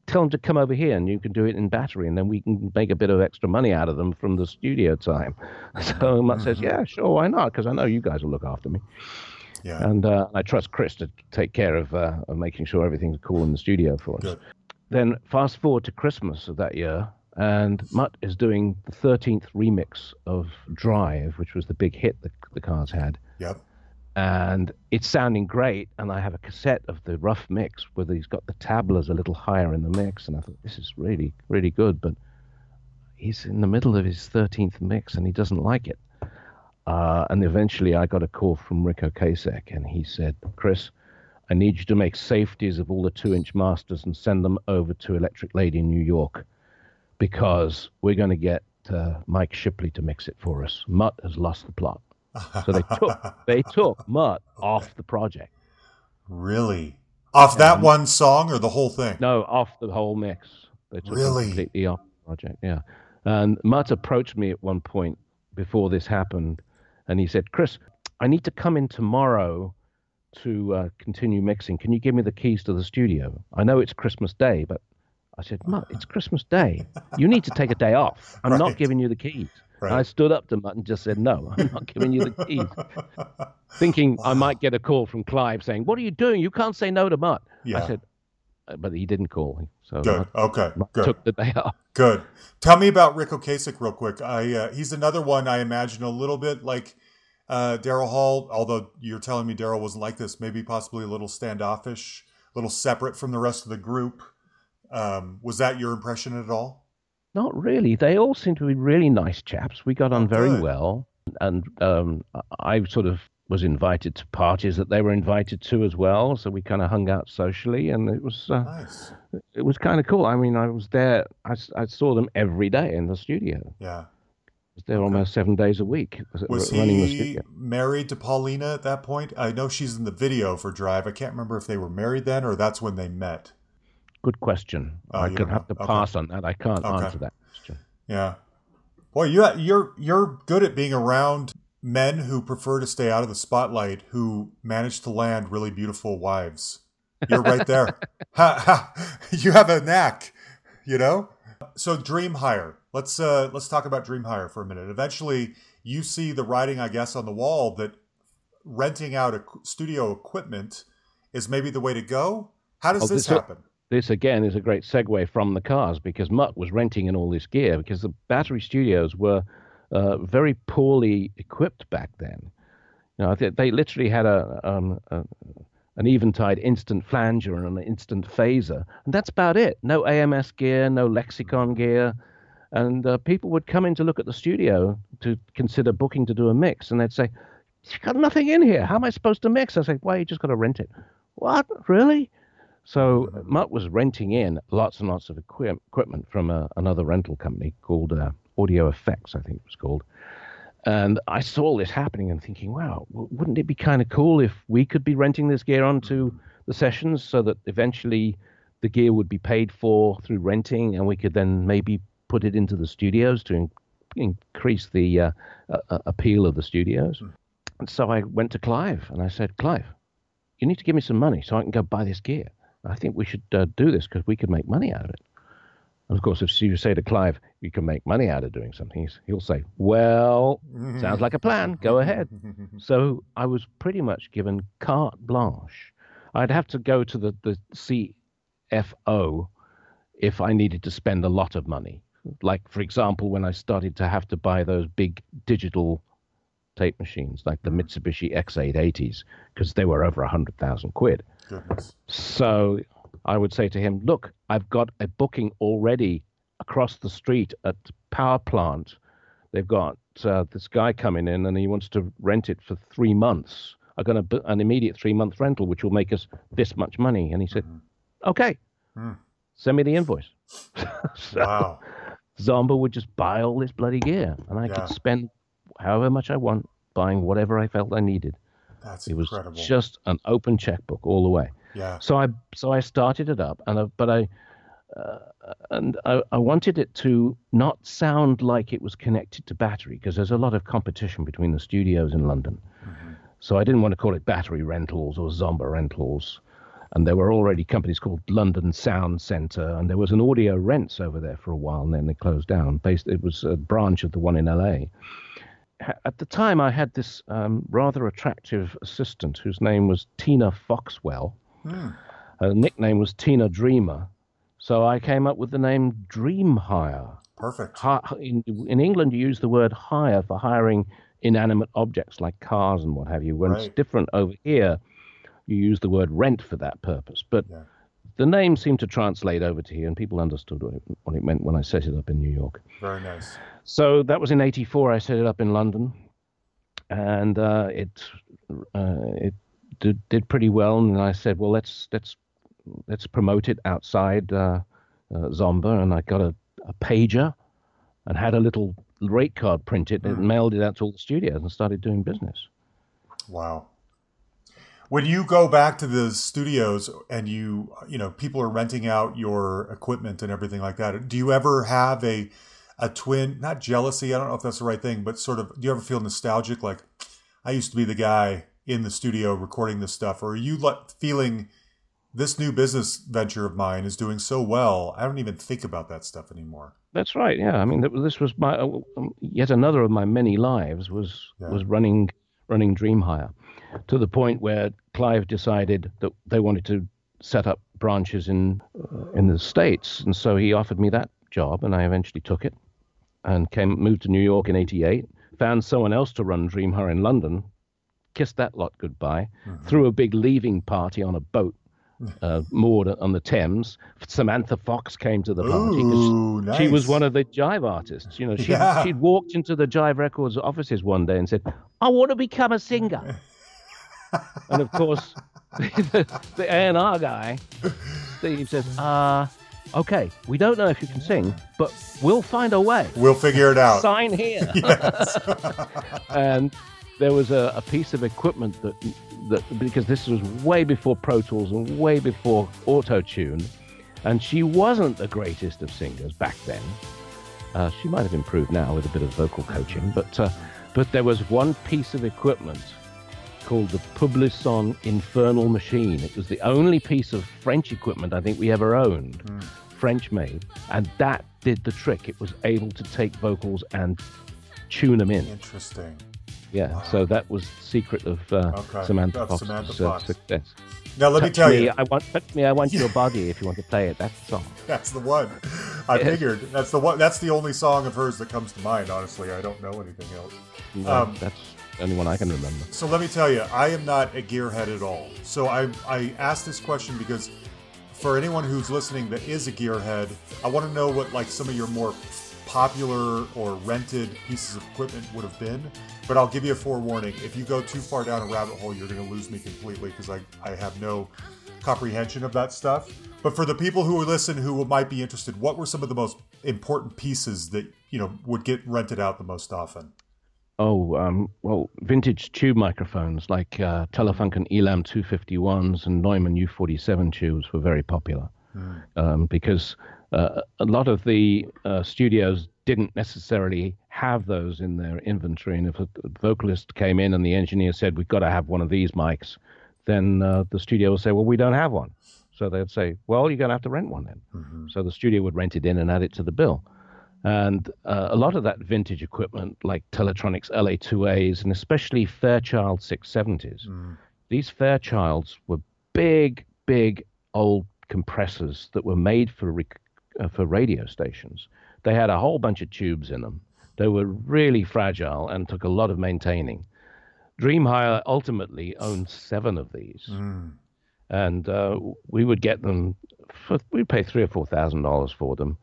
Tell him to come over here, and you can do it in battery, and then we can make a bit of extra money out of them from the studio time. *laughs* So Mutt says, Mm-hmm. "Yeah, sure, why not? Because I know you guys will look after me." Yeah. and uh, I trust Chris to take care of, uh, of making sure everything's cool in the studio for us. Good. Then fast forward to Christmas of that year, and Mutt is doing the 13th remix of Drive, which was the big hit that the Cars had, Yep. and it's sounding great. And I have a cassette of the rough mix where he's got the tablas a little higher in the mix, and I thought this is really really good, but he's in the middle of his 13th mix and he doesn't like it. Uh, and eventually I got a call from Ric Ocasek and he said, Chris, I need you to make safeties of all the two inch masters and send them over to Electric Lady in New York because we're going to get uh, Mike Shipley to mix it for us. Mutt has lost the plot. So they took, *laughs* they took Mutt off the project. Really? Off that one song or the whole thing? No, off the whole mix. They took Really? completely off the project. Yeah. And Mutt approached me at one point before this happened, and he said, "Chris, I need to come in tomorrow to uh, continue mixing. Can you give me the keys to the studio? I know it's Christmas Day, but." I said, Mutt, it's Christmas Day. You need to take a day off. I'm Right. not giving you the keys. Right. I stood up to Mutt and just said, No, I'm not giving you the keys. *laughs* Thinking I might get a call from Clive saying, What are you doing? You can't say no to Mutt. Yeah. I said, but he didn't call. me. So Good. Okay. Good. took the day *laughs* off. Good. Tell me about Ric Ocasek real quick. I uh, he's another one I imagine a little bit like uh, Daryl Hall, although you're telling me Daryl wasn't like this. Maybe possibly a little standoffish, a little separate from the rest of the group. Um, was that your impression at all? Not really. They all seem to be really nice chaps. We got on Oh, very good. well, and um, I sort of was invited to parties that they were invited to as well. So we kind of hung out socially, and it was uh, Nice. it was kind of cool. I mean, I was there. I, I saw them every day in the studio. I Yeah. was there Okay. almost seven days a week Was running the he married to Paulina at that point? I know she's in the video for Drive. I can't remember if they were married then or that's when they met. Good question. Oh, I could have to Okay. pass on that. I can't Okay. answer that question. Yeah. Boy, you you're you're good at being around men who prefer to stay out of the spotlight who manage to land really beautiful wives. You're right there. *laughs* ha, ha. You have a knack, you know? So Dream Hire. Let's uh let's talk about Dream Hire for a minute. Eventually, you see the writing I guess on the wall that renting out a studio equipment is maybe the way to go. How does Oh, this this- happen? This again is a great segue from the cars because Mutt was renting in all this gear because the battery studios were uh, very poorly equipped back then. You know, they literally had a, um, a an Eventide instant flanger and an instant phaser, and that's about it. No AMS gear, no Lexicon gear, and uh, people would come in to look at the studio to consider booking to do a mix, and they'd say, "You got nothing in here. How am I supposed to mix?" I say, "Well, you just got to rent it." What? Really? So Mutt was renting in lots and lots of equi- equipment from a, another rental company called uh, Audio Effects, I think it was called. And I saw this happening and thinking, wow, wouldn't it be kind of cool if we could be renting this gear onto the sessions so that eventually the gear would be paid for through renting and we could then maybe put it into the studios to in- increase the uh, uh, uh, appeal of the studios? And so I went to Clive and I said, Clive, you need to give me some money so I can go buy this gear. I think we should uh, do this because we could make money out of it. And of course, if you say to Clive, you can make money out of doing something, he'll say, Well, sounds like a plan. Go ahead. *laughs* So I was pretty much given carte blanche. I'd have to go to the, the CFO if I needed to spend a lot of money. Like, for example, when I started to have to buy those big digital tape machines, like the Mitsubishi X880s, because they were over a 100,000 quid. Goodness. So I would say to him, Look, I've got a booking already across the street at Power Plant. They've got uh, this guy coming in and he wants to rent it for three months. I'm going to an immediate three month rental, which will make us this much money. And he said, Okay, Mm. send me the invoice. *laughs* so Wow. Zomba would just buy all this bloody gear and I Yeah. could spend however much I want buying whatever I felt I needed. That's It was incredible. just an open checkbook all the way. Yeah. So I so I started it up, and I, but I uh, and I, I wanted it to not sound like it was connected to battery because there's a lot of competition between the studios in London. So I didn't want to call it battery rentals or Zomba rentals. And there were already companies called London Sound Centre, and there was an Audio Rents over there for a while, and then they closed down. Based, it was a branch of the one in LA at the time, I had this um, rather attractive assistant whose name was Tina Foxwell. Hmm. Her nickname was Tina Dreamer. So I came up with the name Dream Hire. Perfect. In, in England, you use the word hire for hiring inanimate objects like cars and what have you. When it's different over here, you use the word rent for that purpose. But Yeah. the name seemed to translate over to here, and people understood what it, what it meant when I set it up in New York. Very nice. So that was in '84. I set it up in London, and uh, it uh, it did, did pretty well. And I said, well, let's let's let's promote it outside uh, uh, Zomba, and I got a, a pager and had a little rate card printed and mailed it out to all the studios and started doing business. Wow. When you go back to the studios and you, you know, people are renting out your equipment and everything like that, do you ever have a, a twin, not jealousy, I don't know if that's the right thing, but sort of, do you ever feel nostalgic? Like, I used to be the guy in the studio recording this stuff, or are you like feeling this new business venture of mine is doing so well, I don't even think about that stuff anymore. That's right. Yeah, I mean, this was my uh, um, yet another of my many lives was Yeah. was running running Dream Hire, to the point where Clive decided that they wanted to set up branches in uh, in the states, and so he offered me that job, and I eventually took it, and came moved to New York in '88. Found someone else to run Dream Hire in London, kissed that lot goodbye, threw a big leaving party on a boat. Uh, *laughs* moored on the Thames. Samantha Fox came to the party. Ooh, she was one of the jive artists. You know, she Yeah. she'd walked into the Jive Records offices one day and said, "I want to become a singer." *laughs* and of course, *laughs* the, the A&R guy, Steve says, "Uh, okay, we don't know if you can sing, but we'll find a way. We'll figure it out. Sign here." and there was a, a piece of equipment that that because this was way before Pro Tools and way before Auto Tune, and she wasn't the greatest of singers back then. Uh, she might have improved now with a bit of vocal coaching, but uh, but there was one piece of equipment called the Publison Infernal Machine. It was the only piece of French equipment I think we ever owned, French made, and that did the trick. It was able to take vocals and tune them in. Interesting. Yeah, so that was the secret of uh, Okay, Samantha Fox's Samantha uh, success. Now let me tell me, you, I want touch me. I want your *laughs* body. If you want to play it, that's the *laughs* song. that's the one. I figured that's the one. That's the only song of hers that comes to mind. Honestly, I don't know anything else. No, Um, that's the only one I can remember. So let me tell you, I am not a gearhead at all. So I I asked this question because for anyone who's listening that is a gearhead, I want to know what like some of your more popular or rented pieces of equipment would have been. But I'll give you a forewarning: if you go too far down a rabbit hole, you're going to lose me completely because I I have no comprehension of that stuff. But for the people who listen who might be interested, what were some of the most important pieces that you know would get rented out the most often? Oh, um, well, vintage tube microphones like uh, Telefunken Elam 251s and Neumann U47 tubes were very popular um, because uh, a lot of the uh, studios didn't necessarily have those in their inventory. And if a vocalist came in and the engineer said, We've got to have one of these mics, then uh, the studio would say, Well, we don't have one. So they'd say, Well, you're going to have to rent one then. So the studio would rent it in and add it to the bill. And uh, a lot of that vintage equipment, like Teletronix LA2As and especially Fairchild 670s, these Fairchilds were big, big old compressors that were made for rec- uh, for radio stations. They had a whole bunch of tubes in them. They were really fragile and took a lot of maintaining. Dreamhire ultimately owned seven of these, and uh, we would get them. For, we'd pay three or four thousand dollars for them.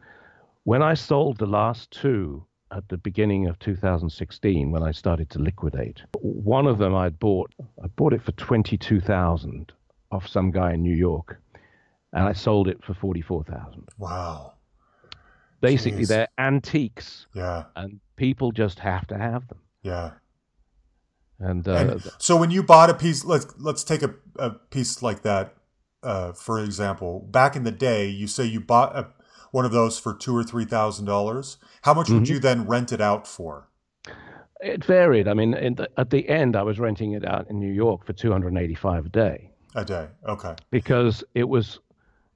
When I sold the last two at the beginning of 2016, when I started to liquidate, one of them I'd bought. I bought it for twenty-two thousand off some guy in New York, and I sold it for forty-four thousand. Wow. Basically, Jeez. they're antiques, Yeah. and people just have to have them. Yeah. And, uh, And so when you bought a piece, let's let's take a, a piece like that. Uh, for example, back in the day, you say you bought a, one of those for two or three thousand dollars. How much would Mhm. you then rent it out for? it varied. I mean, in the, at the end, I was renting it out in New York for 285 a day. A day. Okay. because it was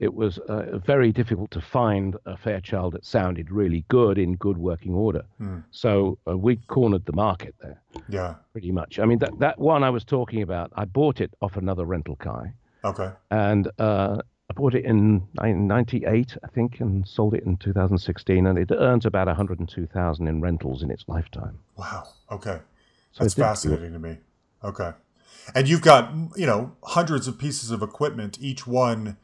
it was uh, very difficult to find a Fairchild that sounded really good in good working order. Hmm. So uh, we cornered the market there Yeah. pretty much. I mean that that one I was talking about, I bought it off another rental guy, Okay. and uh, I bought it in '98, I think, and sold it in 2016, and it earns about 102,000 in rentals in its lifetime. Wow. Okay. So That's it did good. fascinating to me. Okay. And you've got, you know, hundreds of pieces of equipment. Each one,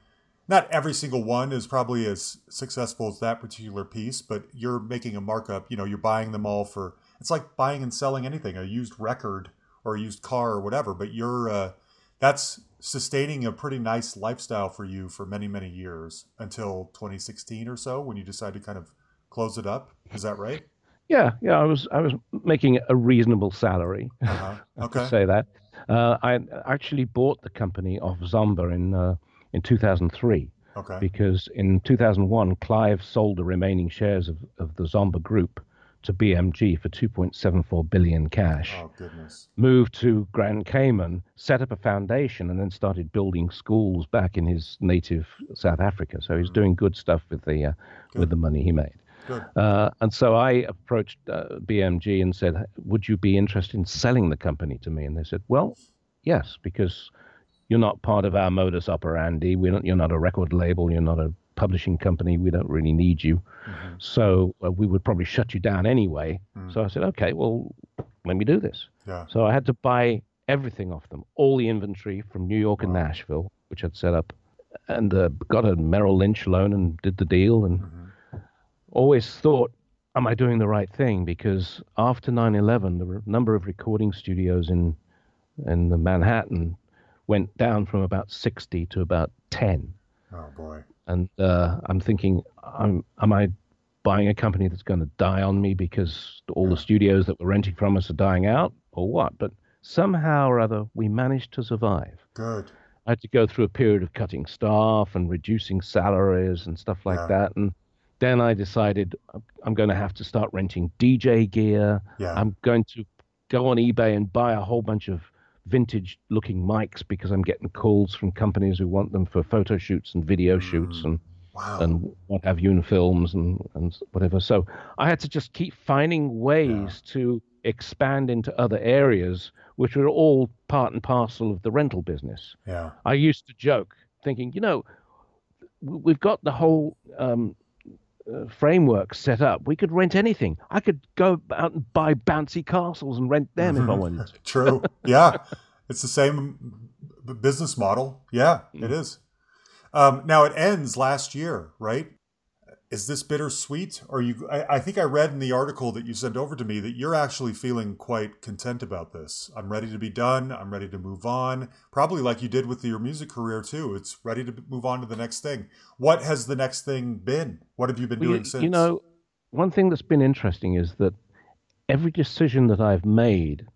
not every single one is probably as successful as that particular piece, but you're making a markup. You know, you're buying them all for, it's like buying and selling anything, a used record or a used car or whatever, but you're, uh, that's sustaining a pretty nice lifestyle for you for many, many years until 2016 or so when you decide to kind of close it up. Is that right? Yeah, yeah, I was I was making a reasonable salary. Uh-huh. *laughs* to Okay. say that. Uh, I actually bought the company off Zomba in uh, in 2003 Okay. because in 2001 Clive sold the remaining shares of, of the Zomba group to BMG for 2.74 billion cash. Oh, goodness. Moved to Grand Cayman, set up a foundation, and then started building schools back in his native South Africa. So he's doing good stuff with the uh, with the money he made. Good. Uh, and so I approached uh, BMG and said, "Would you be interested in selling the company to me?" And they said, "Well, yes, because you're not part of our modus operandi. We're not, you're not a record label. You're not a publishing company. We don't really need you. So uh, we would probably shut you down anyway. So I said, okay, well, let me do this. Yeah. So I had to buy everything off them, all the inventory from New York and Nashville, which I'd set up, and uh, got a Merrill Lynch loan and did the deal. And always thought, am I doing the right thing? Because after 9/11, the number of recording studios in in the Manhattan went down from about 60 to about 10 Oh boy. and uh, I'm thinking, I'm, am I buying a company that's going to die on me because all the studios that we're renting from us are dying out, or what? But somehow or other, we managed to survive. Good. I had to go through a period of cutting staff and reducing salaries and stuff like Yeah. that, and then I decided I'm- I'm going to have to start renting DJ gear. Yeah. I'm going to go on eBay and buy a whole bunch of vintage looking mics because I'm getting calls from companies who want them for photo shoots and video shoots and Wow. and what have you in films and, and whatever. So I had to just keep finding ways to expand into other areas, which were all part and parcel of the rental business. yeah. I used to joke, thinking, you know, we've got the whole um, uh, framework set up. We could rent anything. I could go out and buy bouncy castles and rent them if I wanted to. *laughs* True. Yeah. it's the same business model. Yeah, it is. Um, now it ends last year, right? Is this bittersweet? Or you? I, I think I read in the article that you sent over to me that you're actually feeling quite content about this. I'm ready to be done. I'm ready to move on. Probably like you did with your music career too. It's ready to move on to the next thing. What has the next thing been? What have you been Well, doing you, since? you know, one thing that's been interesting is that every decision that I've made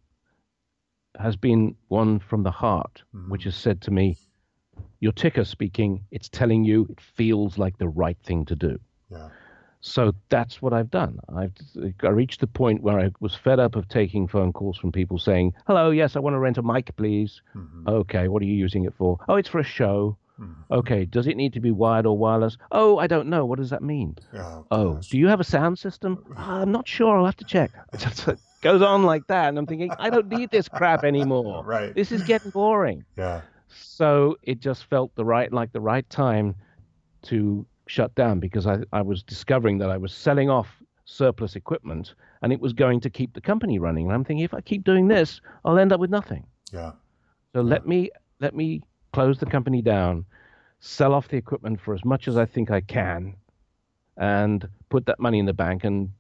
has been one from the heart, mm-hmm. which has said to me, your ticker speaking, it's telling you it feels like the right thing to do. Yeah. So that's what I've done. I've I reached the point where I was fed up of taking phone calls from people saying, "Hello, yes, I want to rent a mic, please." Okay, what are you using it for? Oh, it's for a show. Okay, does it need to be wired or wireless? Oh, I don't know. What does that mean? Oh, Oh, do you have a sound system? "Ah, I'm not sure. I'll have to check. *laughs* It goes on like that, and I'm thinking, I don't need this crap anymore. *laughs* Right. This is getting boring. Yeah. So it just felt the right, like the right time to shut down because I, I was discovering that I was selling off surplus equipment and it was going to keep the company running. And I'm thinking, if I keep doing this, I'll end up with nothing. Yeah. So let me let me close the company down, sell off the equipment for as much as I think I can, and put that money in the bank and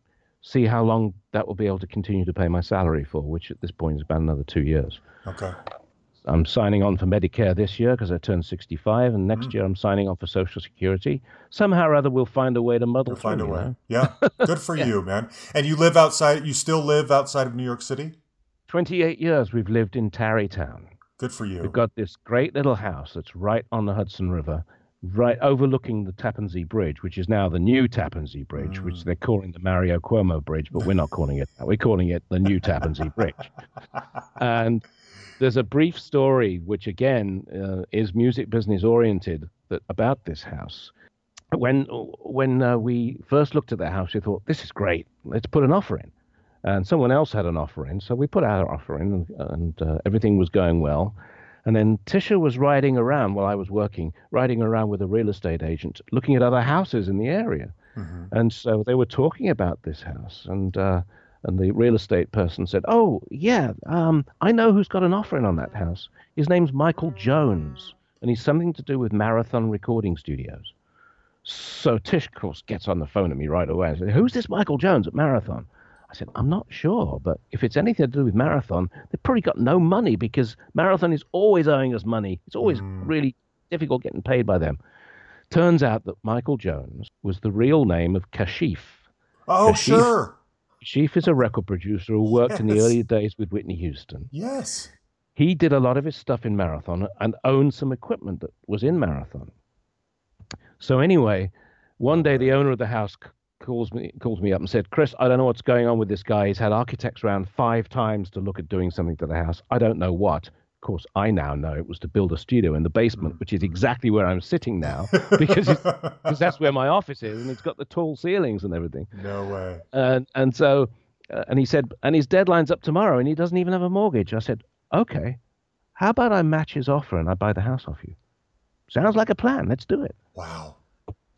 see how long that will be able to continue to pay my salary for, which at this point is about another two years. Okay. I'm signing on for Medicare this year because I turned 65, and next mm. year I'm signing on for Social Security. Somehow or other, we'll find a way to muddle You'll find a way. know? Yeah. Good for *laughs* you, man. And you live outside, you still live outside of New York City? 28 years we've lived in Tarrytown. Good for you. We've got this great little house that's right on the Hudson River, right overlooking the Tappan Zee Bridge, which is now the new Tappan Zee Bridge, which mm. they're calling the Mario Cuomo Bridge, but we're not calling it that. We're calling it the new Tappan Zee Bridge. *laughs* And there's a brief story, which again uh, is music business oriented, that about this house. When when uh, we first looked at the house, we thought this is great. Let's put an offer in, and someone else had an offer in, so we put our offer in, and, and uh, everything was going well. And then Tisha was riding around while I was working, riding around with a real estate agent, looking at other houses in the area. And so they were talking about this house, and uh, and the real estate person said, "Oh yeah, um, I know who's got an offer in on that house. His name's Michael Jones, and he's something to do with Marathon Recording Studios." So Tish, of course, gets on the phone to me right away and said, "Who's this Michael Jones at Marathon?" I said, "I'm not sure, but if it's anything to do with Marathon, they've probably got no money because Marathon is always owing us money. It's always really difficult getting paid by them." Turns out that Michael Jones was the real name of Kashif. oh, Kashif. sure. Kashif is a record producer who worked in the early days with Whitney Houston. Yes. He did a lot of his stuff in Marathon and owned some equipment that was in Marathon. So anyway, one day the owner of the house calls me calls me up and said, "Chris, I don't know what's going on with this guy. He's had architects around five times to look at doing something to the house. I don't know what." Of course, I now know it was to build a studio in the basement, which is exactly where I'm sitting now, *laughs* because because that's where my office is, and it's got the tall ceilings and everything. No way. And and so, uh, and he said, and his deadline's up tomorrow, and he doesn't even have a mortgage. I said, okay. How about I match his offer and I buy the house off you? Sounds like a plan. Let's do it. Wow.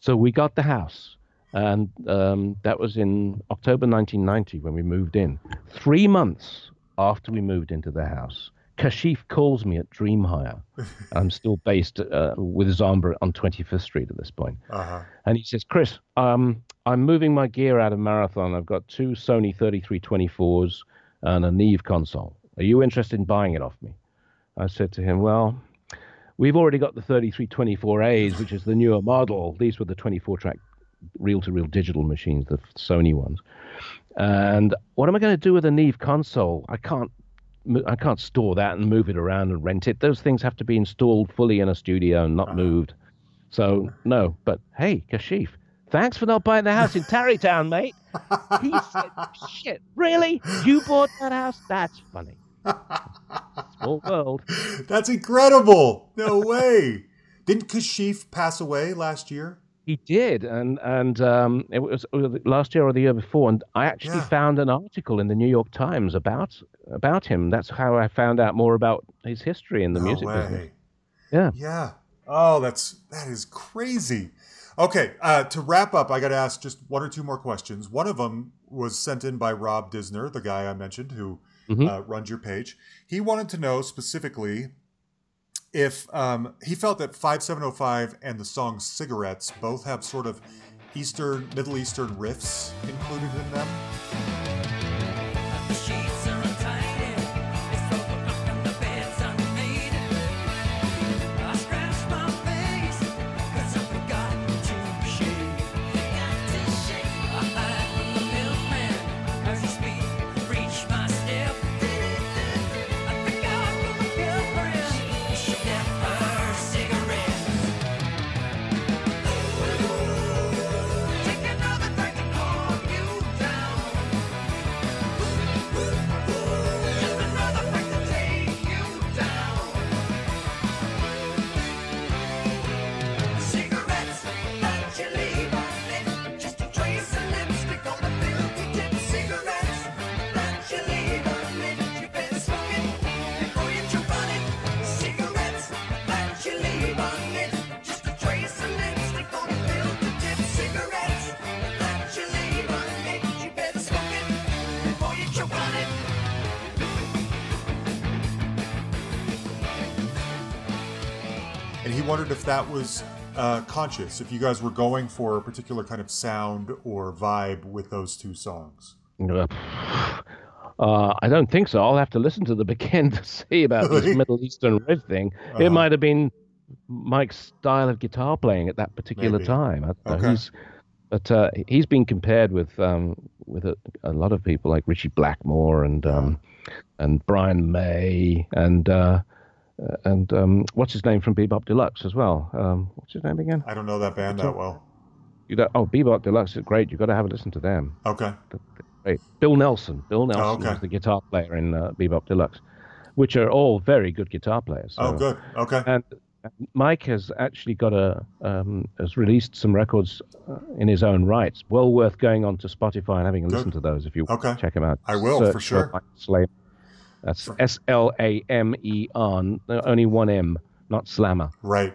So we got the house, and um, that was in October 1990 when we moved in. Three months after we moved into the house, Kashif calls me at Dream Hire. *laughs* I'm still based uh, with Zomba on 25th Street at this point. Uh-huh. And he says, Chris, um, I'm moving my gear out of Marathon. I've got two Sony 3324s and a Neve console. Are you interested in buying it off me? I said to him, Well, we've already got the 3324As, which is the newer model. These were the 24 track reel to reel digital machines, the Sony ones. And what am I going to do with a Neve console? I can't. I can't store that and move it around and rent it. Those things have to be installed fully in a studio and not ah. moved. So no, but hey, Kashif, thanks for not buying the house in *laughs* Tarrytown, mate. He said, "Shit, really? You bought that house? That's funny." Small world. *laughs* That's incredible. No way. Didn't Kashif pass away last year? He did, and and um, it was last year or the year before, and I actually Yeah. found an article in the New York Times about about him. That's how I found out more about his history in the no music way. business. Yeah. Yeah. Oh, that's that is crazy. Okay, uh, to wrap up, I got to ask just one or two more questions. One of them was sent in by Rob Disner, the guy I mentioned who Mhm. uh, runs your page. He wanted to know specifically if um, he felt that 5705 and the song Cigarettes both have sort of Eastern, Middle Eastern riffs included in them. That was uh, conscious, if you guys were going for a particular kind of sound or vibe with those two songs. *sighs* Uh, I don't think so. I'll have to listen to the beginning *laughs* to see about this *laughs* Middle Eastern riff thing. Uh-huh. It might have been Mike's style of guitar playing at that particular Maybe. time. I don't know. Okay. He's, but uh, he's been compared with um, with a, a lot of people like Ritchie Blackmore and um, and Brian May and uh, uh, and um, what's his name from Bebop Deluxe as well. Um, what's his name again? I don't know that band that well. You got, oh, Bebop Deluxe is great. You've got to have a listen to them. Okay. Great. Bill Nelson. Bill Nelson Oh, okay. was the guitar player in uh, Bebop Deluxe, which are all very good guitar players. Oh, good. Okay. And Mike has actually got a um, has released some records uh, in his own rights. Well worth going on to Spotify and having a Good. listen to those if you Okay. check them out. I will, Search for sure. Mike. That's S L A M E R, n- only one M, not Slammer. Right.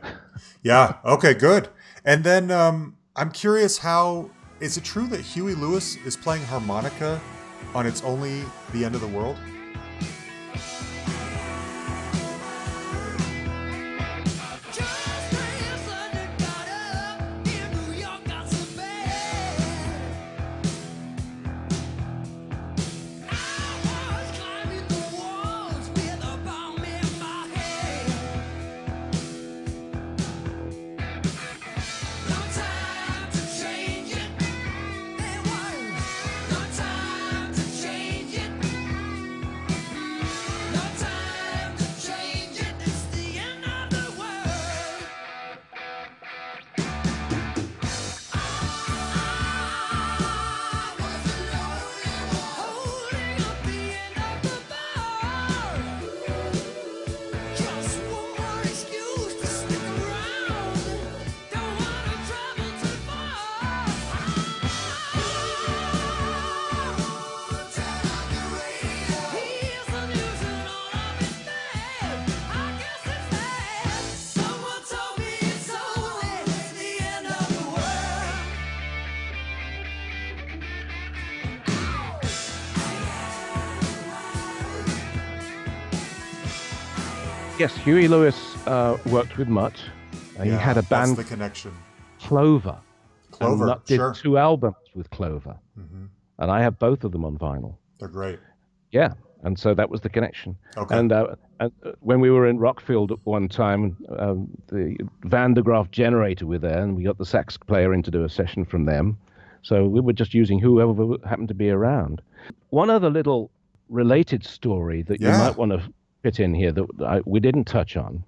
Yeah. Okay. Good. And then um, I'm curious how is it true that Huey Lewis is playing harmonica on "It's Only the End of the World"? Huey Lewis uh, worked with Mutt. Uh, he had a that's band the connection. Clover. Clover, and Mutt did sure. two albums with Clover, hmm and I have both of them on vinyl. They're great. Yeah, and so that was the connection. Okay. And, uh, and uh, when we were in Rockfield at one time, um, the Van der Graaf Generator were there, and we got the sax player in to do a session from them. So we were just using whoever happened to be around. One other little related story that Yeah. you might want to fit in here that I, we didn't touch on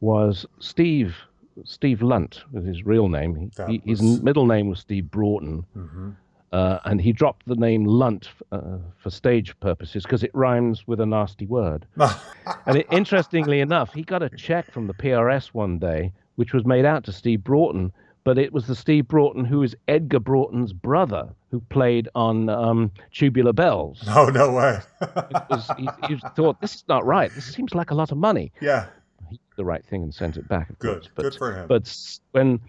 was Steve. Steve Lunt was his real name. He- he, his middle name was Steve Broughton. hmm Uh, and he dropped the name Lunt uh, for stage purposes because it rhymes with a nasty word. *laughs* and it, interestingly enough, he got a check from the PRS one day, which was made out to Steve Broughton, but it was the Steve Broughton who is Edgar Broughton's brother, who played on um, Tubular Bells. no, no way. Was, he, he thought, this is not right. This seems like a lot of money. yeah. He did the right thing and sent it back, of Good. course. But, Good for him. But when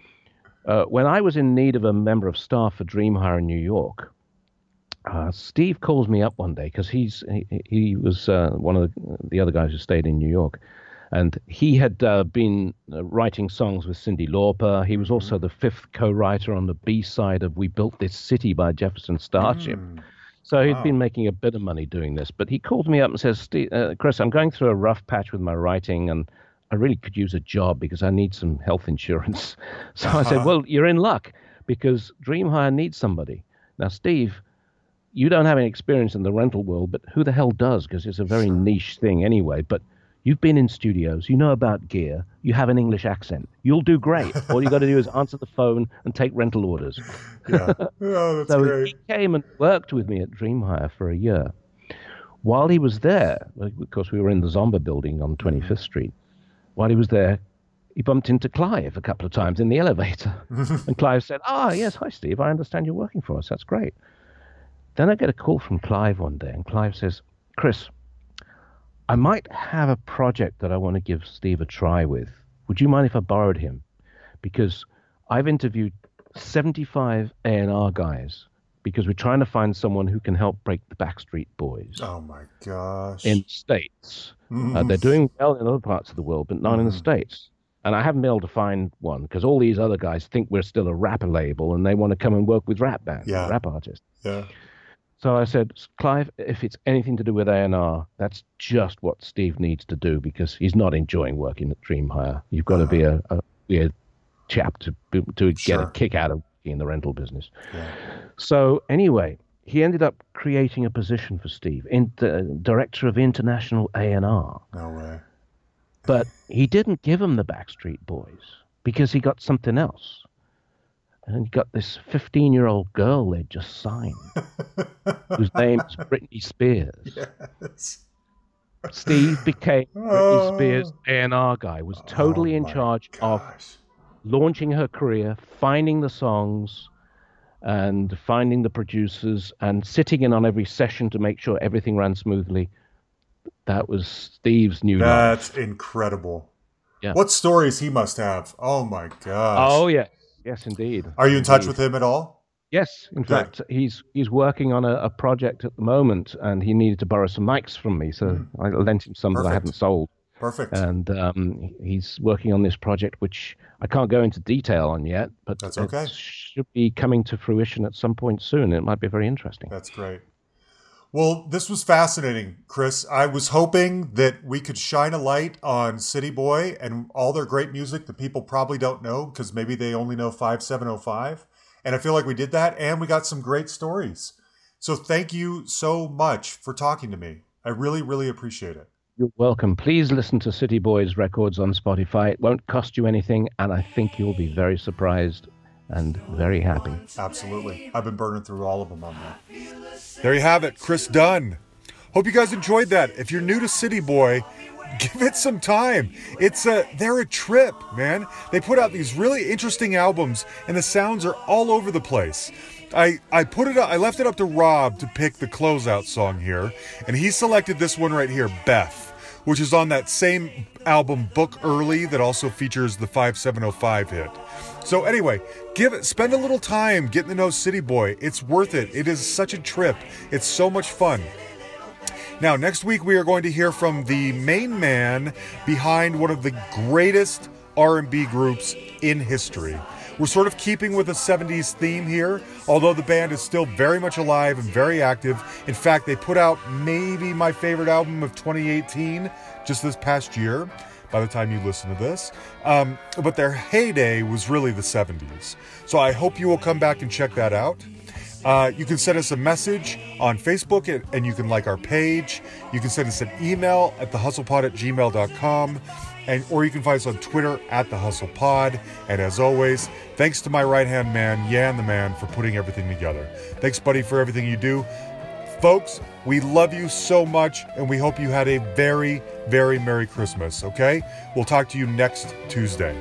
uh, when I was in need of a member of staff for Dream Hire in New York, uh, Steve calls me up one day because he's he, he was uh, one of the, the other guys who stayed in New York, and he had uh, been uh, writing songs with Cyndi Lauper. He was also the fifth co-writer on the B side of "We Built This City" by Jefferson Starship. Mm. So he'd Wow. been making a bit of money doing this, but he called me up and says, uh, "Chris, I'm going through a rough patch with my writing, and I really could use a job because I need some health insurance." *laughs* So I said, "Well, you're in luck because Dream Hire needs somebody." Now, Steve, you don't have any experience in the rental world, but who the hell does? Because it's a very niche thing anyway. But you've been in studios, you know about gear, you have an English accent. You'll do great. *laughs* All you got to do is answer the phone and take rental orders. Yeah. Oh, that's *laughs* So great. he came and worked with me at Dream Hire for a year. While he was there, because we were in the Zomba building on 25th Street. While he was there, he bumped into Clive a couple of times in the elevator. *laughs* and Clive said, Ah, yes, hi, Steve. I understand you're working for us. That's great. Then I get a call from Clive one day, and Clive says, Chris, I might have a project that I want to give Steve a try with. Would you mind if I borrowed him? Because I've interviewed 75 A&R guys because we're trying to find someone who can help break the Backstreet Boys Oh my gosh. in the States. Uh, *laughs* they're doing well in other parts of the world, but not in the Mhm. States. And I haven't been able to find one because all these other guys think we're still a rapper label and they want to come and work with rap bands, Yeah. rap artists. yeah. So I said, Clive, if it's anything to do with A&R, that's just what Steve needs to do because he's not enjoying working at Dream Hire. You've got to be a, a weird chap to to get Sure. a kick out of working in the rental business. Yeah. So anyway, he ended up creating a position for Steve, in the director of international A&R. No way. But he didn't give him the Backstreet Boys because he got something else. And he got this 15 year old girl they'd just signed, whose name's Britney Spears. *laughs* Yes. Steve became Oh. Britney Spears A&R guy, was oh totally Oh in charge of launching her career, finding the songs, and finding the producers, and sitting in on every session to make sure everything ran smoothly. That was Steve's new life. That's incredible. Yeah. What stories he must have. Oh my gosh. Oh yes, yes indeed. Are you in touch with him at all? Yes, in fact, he's he's working on a, a project at the moment, and he needed to borrow some mics from me, so I lent him some that I. Perfect. hadn't sold. Perfect. and um, he's working on this project, which I can't go into detail on yet, but That's it okay. should be coming to fruition at some point soon. It might be very interesting. That's great. Well, this was fascinating, Chris. I was hoping that we could shine a light on City Boy and all their great music that people probably don't know because maybe they only know 5705. And I feel like we did that and we got some great stories. So thank you so much for talking to me. I really, really appreciate it. You're welcome. Please listen to City Boys records on Spotify. It won't cost you anything, and I think you'll be very surprised and very happy. Absolutely. I've been burning through all of them on that. There you have it, Chris Dunn. Hope you guys enjoyed that. If you're new to City Boy, *laughs* give it some time. It's a they're a trip, man. They put out these really interesting albums and the sounds are all over the place. I I put it up, I left it up to Rob to pick the closeout song here, and he selected this one right here, Beth, which is on that same album Book Early that also features the 5705 hit. So anyway, give it spend a little time getting to know City Boy. It's worth it. It is such a trip. It's so much fun. Now, next week we are going to hear from the main man behind one of the greatest R&B groups in history. We're sort of keeping with a 70s theme here, although the band is still very much alive and very active. In fact, they put out maybe my favorite album of 2018 just this past year by the time you listen to this. Um, but their heyday was really the 70s. So I hope you will come back and check that out. Uh, you can send us a message on Facebook and, and you can like our page. You can send us an email at thehustlepod at gmail.com. And, or you can find us on Twitter at the Hustle Pod. And as always, thanks to my right hand man, Yan the Man, for putting everything together. Thanks, buddy, for everything you do. Folks, we love you so much, and we hope you had a very, very Merry Christmas, okay? We'll talk to you next Tuesday.